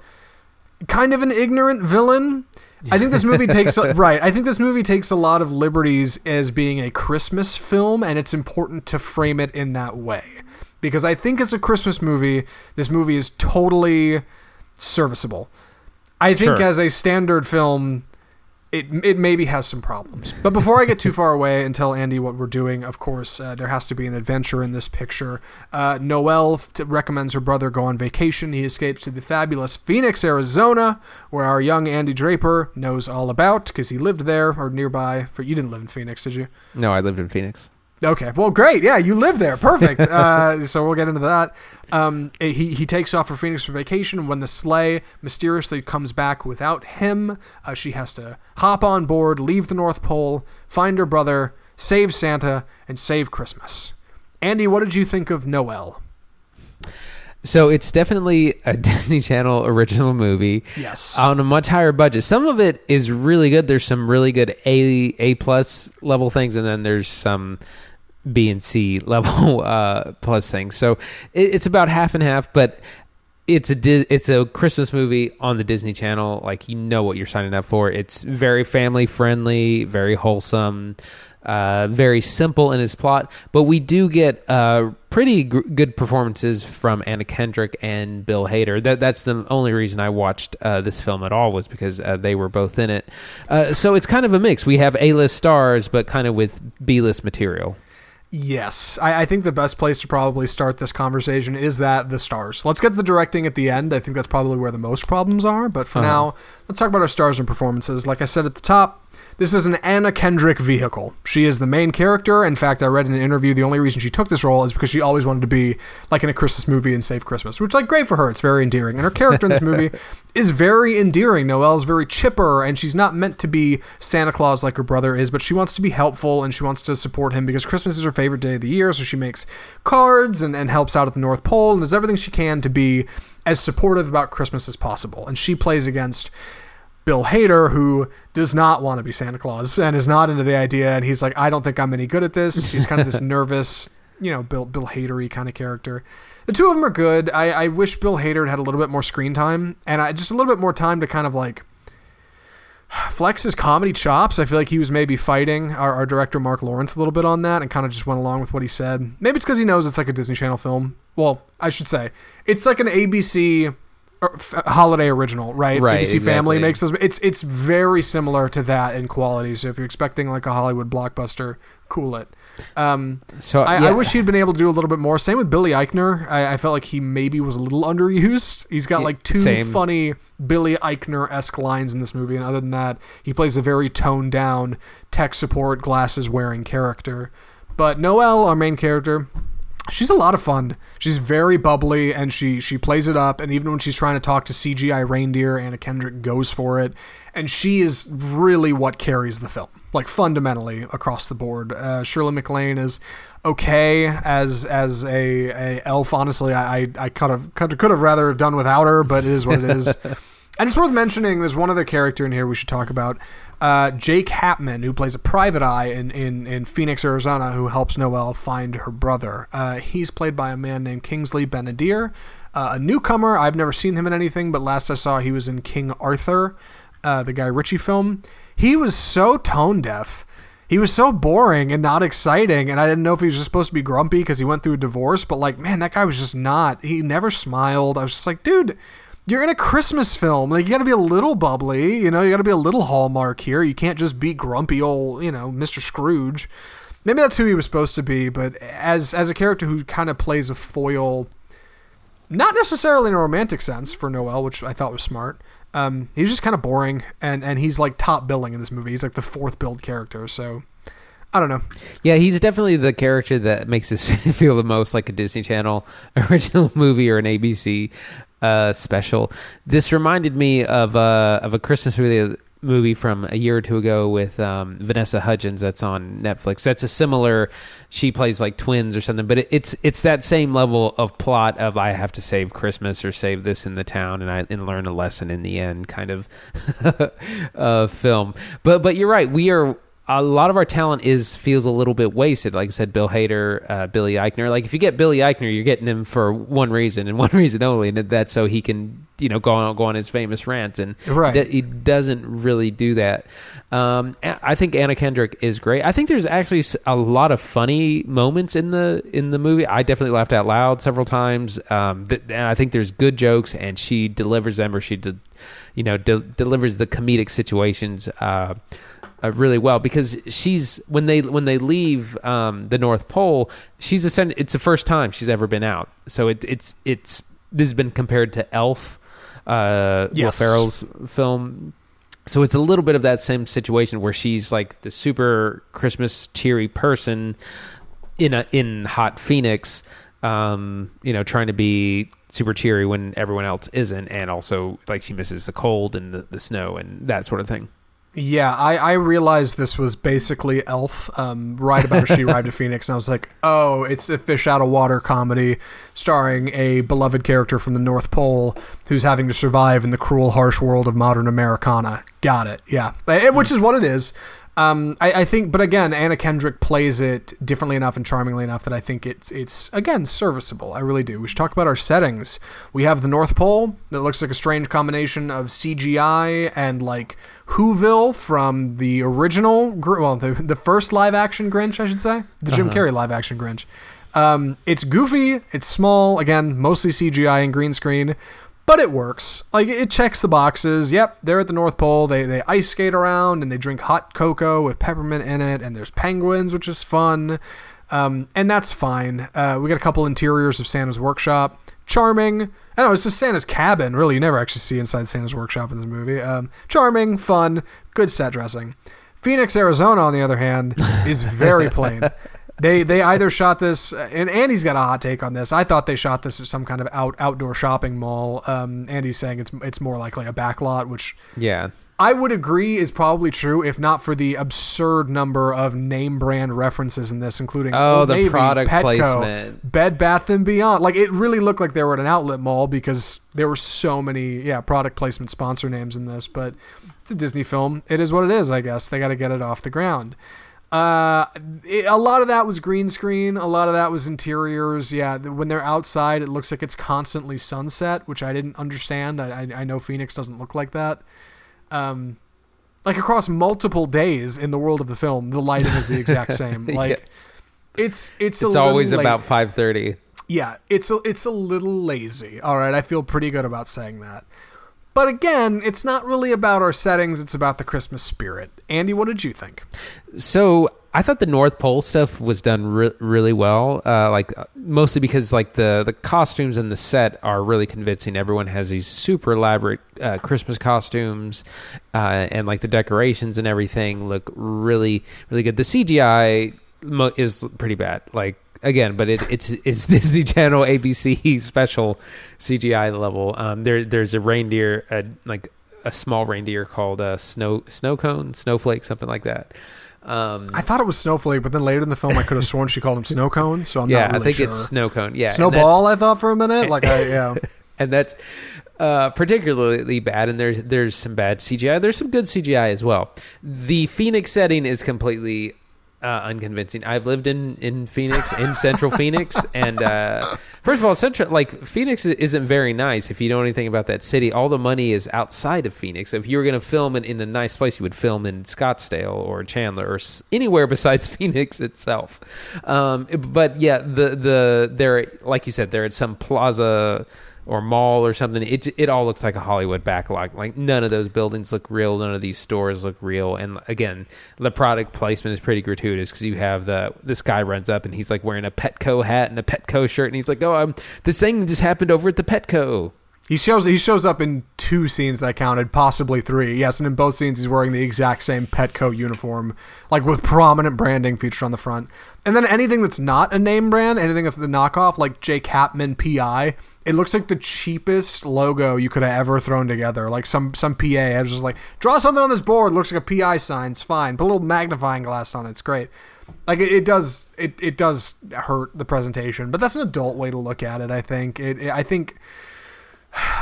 Speaker 1: kind of an ignorant villain. I think this movie takes right. I think this movie takes a lot of liberties as being a Christmas film, and it's important to frame it in that way because I think as a Christmas movie, this movie is totally serviceable. I think sure. as a standard film, it it maybe has some problems. But before I get too far away and tell Andy what we're doing, of course, uh, there has to be an adventure in this picture. Uh, Noelle recommends her brother go on vacation. He escapes to the fabulous Phoenix, Arizona, where our young Andy Draper knows all about because he lived there or nearby. For you didn't live in Phoenix, did you?
Speaker 2: No, I lived in Phoenix.
Speaker 1: Okay, well, great. Yeah, you live there. Perfect. Uh, so we'll get into that. Um, he he takes off for Phoenix for vacation. When the sleigh mysteriously comes back without him, uh, she has to hop on board, leave the North Pole, find her brother, save Santa, and save Christmas. Andy, what did you think of Noelle?
Speaker 2: So it's definitely a Disney Channel original movie.
Speaker 1: Yes.
Speaker 2: On a much higher budget. Some of it is really good. There's some really good A A plus level things, and then there's some B and C level uh, plus things. So it, it's about half and half. But it's a it's a Christmas movie on the Disney Channel. Like you know what you're signing up for. It's very family friendly, very wholesome, uh, very simple in its plot. But we do get uh, pretty gr- good performances from Anna Kendrick and Bill Hader. That that's the only reason I watched uh, this film at all was because uh, they were both in it. Uh, so it's kind of a mix. We have A list stars, but kind of with B list material.
Speaker 1: Yes, I, I think the best place to probably start this conversation is that the stars. Let's get to the directing at the end. I think that's probably where the most problems are. But for uh-huh. now, let's talk about our stars and performances. Like I said at the top, this is an Anna Kendrick vehicle. She is the main character. In fact, I read in an interview the only reason she took this role is because she always wanted to be like in a Christmas movie and save Christmas, which is like great for her. It's very endearing, and her character in this movie is very endearing. Noelle's very chipper, and she's not meant to be Santa Claus like her brother is, but she wants to be helpful and she wants to support him because Christmas is her favorite day of the year. So she makes cards and, and helps out at the North Pole and does everything she can to be as supportive about Christmas as possible. And she plays against Bill Hader, who does not want to be Santa Claus and is not into the idea, and he's like, I don't think I'm any good at this. He's kind of this nervous, you know, Bill Bill Hadery kind of character. The two of them are good. I, I wish Bill Hader had a little bit more screen time and I, just a little bit more time to kind of like flex his comedy chops. I feel like he was maybe fighting our, our director Mark Lawrence a little bit on that and kind of just went along with what he said. Maybe it's because he knows it's like a Disney Channel film. Well, I should say it's like an ABC holiday original, right?
Speaker 2: Right,
Speaker 1: ABC Family makes those. It's it's very similar to that in quality. So if you're expecting like a Hollywood blockbuster, cool it. Um,
Speaker 2: So
Speaker 1: I,
Speaker 2: yeah.
Speaker 1: I wish he'd been able to do a little bit more. Same with Billy Eichner. I, I felt like he maybe was a little underused. He's got like two
Speaker 2: same.
Speaker 1: funny Billy Eichner esque lines in this movie, and other than that, he plays a very toned down tech support, glasses wearing character. But Noelle, our main character, she's a lot of fun. She's very bubbly and she she plays it up. And even when she's trying to talk to CGI reindeer, Anna Kendrick goes for it. And she is really what carries the film, like fundamentally across the board. Uh, Shirley MacLaine is okay as as a, a elf. Honestly, I I, I could have could, could have rather have done without her, but it is what it is. And it's worth mentioning there's one other character in here we should talk about. Uh, Jake Hapman, who plays a private eye in, in, in Phoenix, Arizona, who helps Noelle find her brother. Uh, he's played by a man named Kingsley Ben-Adir, uh, a newcomer. I've never seen him in anything, but last I saw he was in King Arthur, uh, the Guy Ritchie film. He was so tone deaf. He was so boring and not exciting, and I didn't know if he was just supposed to be grumpy because he went through a divorce. But like, man, that guy was just not. He never smiled. I was just like, dude, you're in a Christmas film. Like, you got to be a little bubbly. You know, you got to be a little hallmark here. You can't just be grumpy old, you know, Mr. Scrooge. Maybe that's who he was supposed to be, but as as a character who kind of plays a foil, not necessarily in a romantic sense for Noelle, which I thought was smart. Um, he was just kind of boring, and and he's like top billing in this movie. He's like the fourth build character, so I don't know.
Speaker 2: Yeah, he's definitely the character that makes us feel the most like a Disney Channel original movie or an ABC uh, special. This reminded me of uh, of a Christmas movie movie from a year or two ago with um, Vanessa Hudgens that's on Netflix. That's a similar. She plays like twins or something, but it, it's it's that same level of plot of I have to save Christmas or save this in the town and I and learn a lesson in the end kind of uh, film. But but you're right. We are a lot of our talent is feels a little bit wasted. Like I said, Bill Hader, uh, Billy Eichner. Like if you get Billy Eichner, you're getting him for one reason and one reason only, and that's so he can you know go on go on his famous rants. And
Speaker 1: Right.
Speaker 2: th- he doesn't really do that. Um, I think Anna Kendrick is great. I think there's actually a lot of funny moments in the in the movie. I definitely laughed out loud several times. Um, th- and I think there's good jokes, and she delivers them, or she, de- you know, de- delivers the comedic situations. Uh, uh, really well because she's when they when they leave um, the North Pole, she's ascend- It's the first time she's ever been out, so it, it's it's this has been compared to Elf, uh, Will
Speaker 1: Yes.
Speaker 2: Ferrell's film. So it's a little bit of that same situation where she's like the super Christmas cheery person in a in hot Phoenix, um, you know, trying to be super cheery when everyone else isn't, and also like she misses the cold and the, the snow and that sort of thing.
Speaker 1: Yeah, I, I realized this was basically Elf, um, right about she arrived at Phoenix, and I was like, oh, it's a fish out of water comedy starring a beloved character from the North Pole who's having to survive in the cruel, harsh world of modern Americana. Got it. Yeah, Eh, which is what it is. Um, I, I think, but again, Anna Kendrick plays it differently enough and charmingly enough that I think it's it's again serviceable. I really do. We should talk about our settings. We have the North Pole that looks like a strange combination of CGI and like Whoville from the original, well, the, the first live action Grinch, I should say, the Jim Carrey live action Grinch. Um, it's goofy, it's small, again, mostly CGI and green screen, but it works. Like it checks the boxes. Yep, they're at the North Pole. They they ice skate around and they drink hot cocoa with peppermint in it, and there's penguins, which is fun. Um, and that's fine. Uh, we got a couple interiors of Santa's workshop. Charming. I don't know, it's just Santa's cabin, really. You never actually see inside Santa's workshop in this movie. Um, charming, fun, good set dressing. Phoenix, Arizona, on the other hand, is very plain. They they either shot this, and Andy's got a hot take on this. I thought they shot this at some kind of out outdoor shopping mall. Um, Andy's saying it's it's more likely a backlot, which
Speaker 2: Yeah.
Speaker 1: I would agree is probably true, if not for the absurd number of name brand references in this, including
Speaker 2: Oh,
Speaker 1: Old
Speaker 2: the
Speaker 1: Navy,
Speaker 2: product
Speaker 1: Petco,
Speaker 2: placement.
Speaker 1: Bed Bath and Beyond. Like it really looked like they were at an outlet mall because there were so many, yeah, product placement sponsor names in this. But it's a Disney film. It is what it is. I guess they got to get it off the ground. Uh, it, a lot of that was green screen. A lot of that was interiors. Yeah, the- when they're outside, it looks like it's constantly sunset, which I didn't understand. I, I, I know Phoenix doesn't look like that. Um, like across multiple days in the world of the film, the lighting is the exact same. Like
Speaker 2: Yes.
Speaker 1: it's it's a
Speaker 2: It's always
Speaker 1: late.
Speaker 2: about 5:30.
Speaker 1: Yeah, it's a, it's a little lazy. All right, I feel pretty good about saying that. But again, it's not really about our settings, it's about the Christmas spirit. Andy, what did you think?
Speaker 2: So I thought the North Pole stuff was done re- really well. Uh, like uh, mostly because like the the costumes and the set are really convincing. Everyone has these super elaborate uh, Christmas costumes, uh, and like the decorations and everything look really really good. The CGI mo- is pretty bad. Like again, but it, it's it's Disney Channel ABC special CGI level. Um, there there's a reindeer, uh, like a small reindeer called uh, snow snow cone, snowflake, something like that. Um,
Speaker 1: I thought it was Snowflake, but then later in the film, I could have sworn she called him Snow Cone. So I'm
Speaker 2: yeah,
Speaker 1: not really
Speaker 2: I think
Speaker 1: sure.
Speaker 2: it's snow cone. Yeah,
Speaker 1: Snowball. I thought for a minute, like I yeah.
Speaker 2: and that's uh, particularly bad. And there's there's some bad CGI. There's some good CGI as well. The Phoenix setting is completely uh, unconvincing. I've lived in in Phoenix, in Central Phoenix, and uh, first of all, Central like Phoenix isn't very nice. If you know anything about that city, all the money is outside of Phoenix. If you were going to film it in a nice place, you would film in Scottsdale or Chandler or anywhere besides Phoenix itself. Um, but yeah, the the they're like you said, they're at some plaza or mall or something. It it all looks like a Hollywood backlot. Like none of those buildings look real. None of these stores look real. And again, the product placement is pretty gratuitous because you have the this guy runs up and he's like wearing a Petco hat and a Petco shirt and he's like, oh, um, this thing just happened over at the Petco.
Speaker 1: He shows he shows up in two scenes that counted, possibly three. Yes, and in both scenes he's wearing the exact same Petco uniform, like with prominent branding featured on the front. And then anything that's not a name brand, anything that's the knockoff, like J. Capman PI, it looks like the cheapest logo you could have ever thrown together. Like some some PA. I was just like, draw something on this board. Looks like a PI sign. It's fine. Put a little magnifying glass on it. It's great. Like it, it does it, it does hurt the presentation, but that's an adult way to look at it. I think it, it I think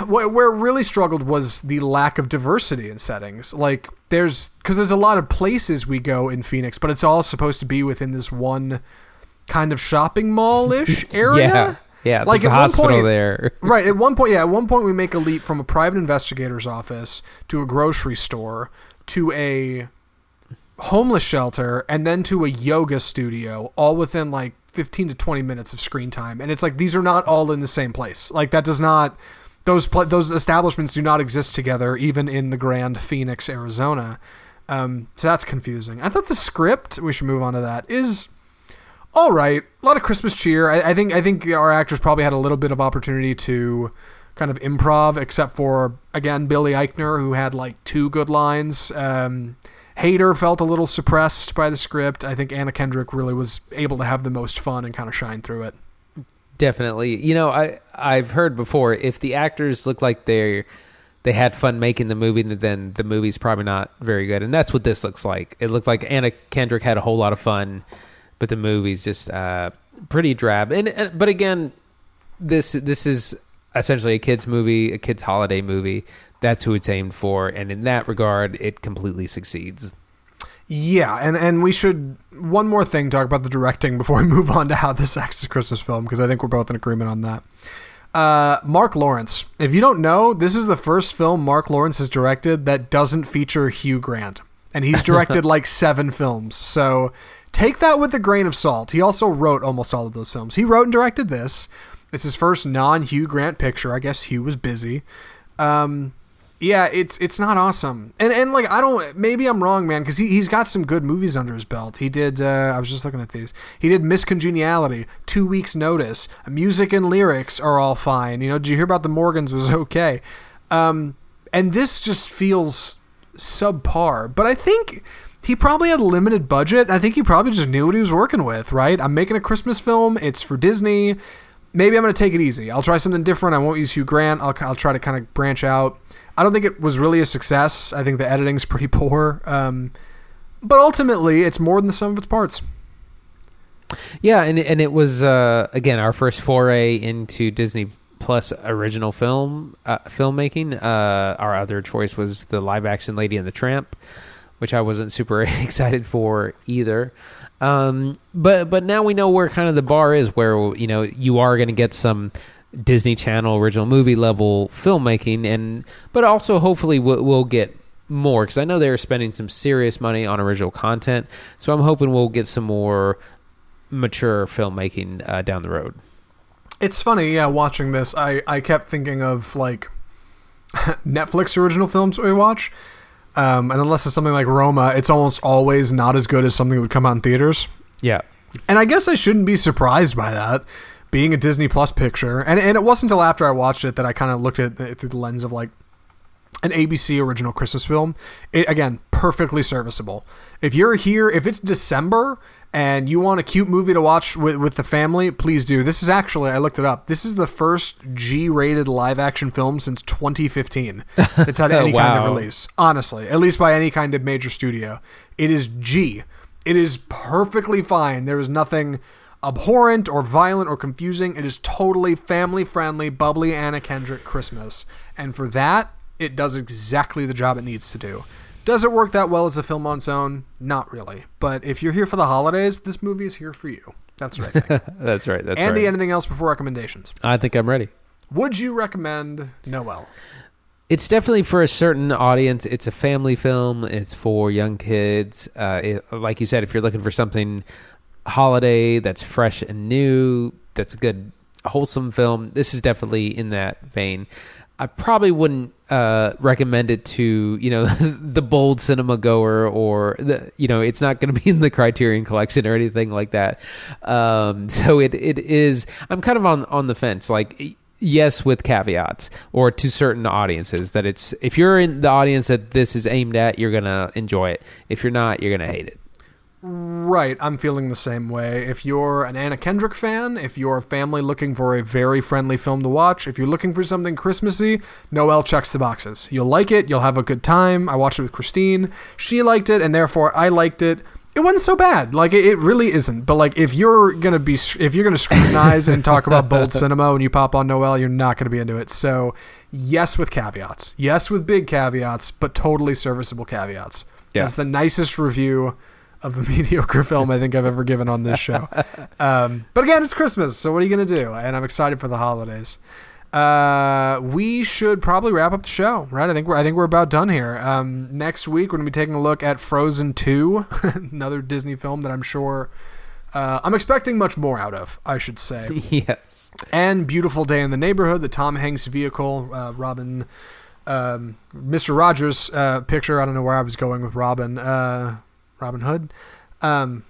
Speaker 1: where really struggled was the lack of diversity in settings. Like there's because there's a lot of places we go in Phoenix, but it's all supposed to be within this one kind of shopping mall-ish area.
Speaker 2: Yeah, yeah.
Speaker 1: Like at
Speaker 2: a
Speaker 1: one point-
Speaker 2: there.
Speaker 1: right at one point yeah at one point we make a leap from a private investigator's office to a grocery store to a homeless shelter and then to a yoga studio all within like 15 to 20 minutes of screen time and it's like these are not all in the same place like that does not those pla those establishments do not exist together even in the grand phoenix arizona um, so that's confusing i thought the script we should move on to that is all right. A lot of Christmas cheer. I, I think I think our actors probably had a little bit of opportunity to kind of improv, except for again Billy Eichner, who had like two good lines. Um, Hader felt a little suppressed by the script. I think Anna Kendrick really was able to have the most fun and kind of shine through it.
Speaker 2: Definitely. You know, I I've heard before if the actors look like they're they had fun making the movie, then the movie's probably not very good. And that's what this looks like. It looked like Anna Kendrick had a whole lot of fun, but the movie's just uh, pretty drab. And, and but again, this this is essentially a kids movie, a kids holiday movie. That's who it's aimed for, and in that regard, it completely succeeds.
Speaker 1: Yeah, and and we should one more thing talk about the directing before we move on to how this acts as Christmas film because I think we're both in agreement on that. Uh, Mark Lawrence. If you don't know, this is the first film Mark Lawrence has directed that doesn't feature Hugh Grant, and he's directed like seven films. So take that with a grain of salt. He also wrote almost all of those films. He wrote and directed this. It's his first non Hugh Grant picture. I guess Hugh was busy. Um, yeah, it's it's not awesome, and and like I don't maybe I'm wrong, man, because he he's got some good movies under his belt. He did uh, I was just looking at these. He did Miss Congeniality, Two Weeks Notice, music and lyrics are all fine. You know, did you hear about the Morgans? Was okay, um, and this just feels subpar. But I think he probably had a limited budget. I think he probably just knew what he was working with. Right? I'm making a Christmas film. It's for Disney. Maybe I'm going to take it easy. I'll try something different. I won't use Hugh Grant. I'll, I'll try to kind of branch out. I don't think it was really a success. I think the editing's pretty poor. Um, but ultimately, it's more than the sum of its parts.
Speaker 2: Yeah, and and it was uh, again our first foray into Disney Plus original film uh, filmmaking. Uh, our other choice was the live action Lady and the Tramp, which I wasn't super excited for either. Um, but but now we know where kind of the bar is, where you know you are going to get some Disney Channel original movie level filmmaking, and but also hopefully we'll, we'll get more because I know they're spending some serious money on original content. So I'm hoping we'll get some more mature filmmaking uh, down the road.
Speaker 1: It's funny, yeah. Watching this, I I kept thinking of like Netflix original films we watch. Um, and unless it's something like Roma, it's almost always not as good as something that would come out in theaters.
Speaker 2: Yeah.
Speaker 1: And I guess I shouldn't be surprised by that being a Disney Plus picture, and and it wasn't until after I watched it that I kind of looked at it through the lens of like an ABC original Christmas film. It again perfectly serviceable. If you're here, if it's December and you want a cute movie to watch with with the family, please do. This is actually I looked it up. This is the first G-rated live action film since 2015 that's had oh, any wow. kind of release. Honestly, at least by any kind of major studio, it is G. It is perfectly fine. There is nothing abhorrent or violent or confusing. It is totally family friendly, bubbly Anna Kendrick Christmas. And for that, it does exactly the job it needs to do. Does it work that well as a film on its own? Not really. But if you're here for the holidays, this movie is here for you. That's what I think.
Speaker 2: that's right. That's
Speaker 1: Andy,
Speaker 2: right.
Speaker 1: anything else before recommendations?
Speaker 2: I think I'm ready.
Speaker 1: Would you recommend Noelle?
Speaker 2: It's definitely for a certain audience. It's a family film. It's for young kids. Uh, it, like you said, if you're looking for something holiday that's fresh and new, that's a good, wholesome film. This is definitely in that vein. I probably wouldn't uh, recommend it to you know the bold cinema goer or the you know it's not going to be in the Criterion Collection or anything like that. Um, so it it is. I'm kind of on on the fence. Like yes, with caveats or to certain audiences that it's if you're in the audience that this is aimed at, you're gonna enjoy it. If you're not, you're gonna hate it.
Speaker 1: Right, I'm feeling the same way. If you're an Anna Kendrick fan, if you're a family looking for a very friendly film to watch, if you're looking for something Christmassy, Noelle checks the boxes. You'll like it, you'll have a good time. I watched it with Christine. She liked it, and therefore I liked it. It wasn't so bad. Like it, it really isn't. But like if you're gonna be if you're gonna scrutinize and talk about bold cinema when you pop on Noelle, you're not gonna be into it. So yes, with caveats. Yes, with big caveats, but totally serviceable caveats. Yeah. That's the nicest review of a mediocre film I think I've ever given on this show. Um, but again, it's Christmas, so what are you gonna do? And I'm excited for the holidays. Uh, we should probably wrap up the show, right? I think we're I think we're about done here. Um, next week we're gonna be taking a look at Frozen Two, another Disney film that I'm sure. Uh, I'm expecting much more out of, I should say.
Speaker 2: yes.
Speaker 1: And Beautiful Day in the Neighborhood, the Tom Hanks vehicle, uh, Robin, um, Mr. Rogers uh, picture. I don't know where I was going with Robin. Uh, Robin Hood. Um,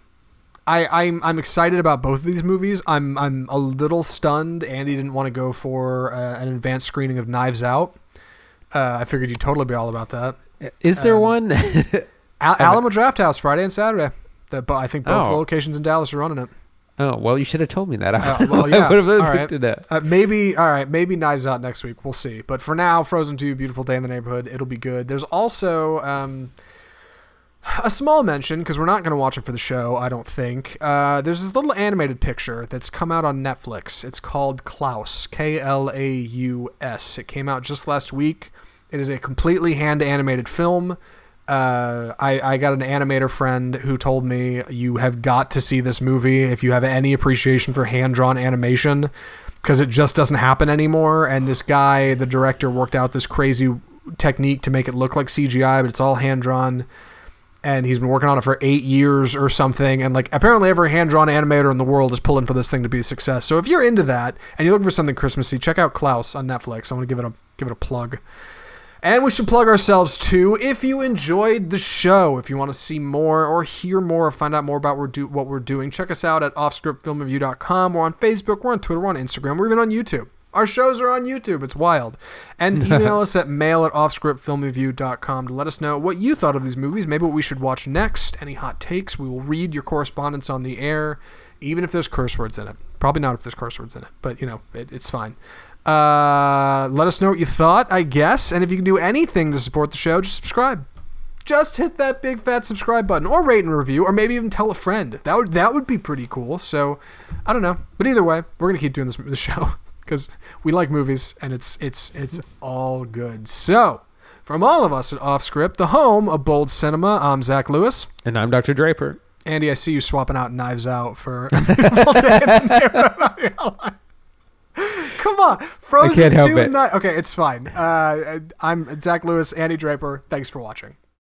Speaker 1: I, I'm I'm excited about both of these movies. I'm I'm a little stunned. Andy didn't want to go for uh, an advanced screening of Knives Out. Uh, I figured you'd totally be all about that.
Speaker 2: Is there um, one?
Speaker 1: Al- Alamo Drafthouse Friday and Saturday. That, but I think both oh. locations in Dallas are running it.
Speaker 2: Oh well, you should have told me that.
Speaker 1: Uh, well, yeah. all right. Uh, maybe all right. Maybe Knives Out next week. We'll see. But for now, Frozen Two, Beautiful Day in the Neighborhood. It'll be good. There's also um, a small mention because we're not going to watch it for the show. I don't think. Uh, there's this little animated picture that's come out on Netflix. It's called Klaus. K L A U S. It came out just last week. It is a completely hand animated film. uh, I, I got an animator friend who told me you have got to see this movie if you have any appreciation for hand drawn animation because it just doesn't happen anymore. And this guy, the director, worked out this crazy technique to make it look like CGI, but it's all hand drawn. And he's been working on it for eight years or something. And like apparently every hand drawn animator in the world is pulling for this thing to be a success. So if you're into that and you're looking for something Christmassy, check out Klaus on Netflix. I want to give it a give it a plug. And we should plug ourselves too. If you enjoyed the show, if you want to see more or hear more or find out more about what we're doing, check us out at offscriptfilmreview.com. We're on Facebook, we're on Twitter, we're on Instagram, we're even on YouTube. Our shows are on YouTube. It's wild. And email us at mail at offscriptfilmreview.com to let us know what you thought of these movies, maybe what we should watch next, any hot takes. We will read your correspondence on the air, even if there's curse words in it. Probably not if there's curse words in it, but you know, it, it's fine. Uh, let us know what you thought, I guess. And if you can do anything to support the show, just subscribe. Just hit that big fat subscribe button, or rate and review, or maybe even tell a friend. That would that would be pretty cool. So, I don't know, but either way, we're gonna keep doing this the show because we like movies and it's it's it's all good. So, from all of us at Off Script, the home of bold cinema, I'm Zach Lewis,
Speaker 2: and I'm Dr. Draper.
Speaker 1: Andy, I see you swapping out Knives Out for beautiful day in the Come on, Frozen
Speaker 2: I can't help
Speaker 1: two
Speaker 2: it.
Speaker 1: Ni- okay, it's fine. Uh, I'm Zach Lewis, Andy Draper. Thanks for watching.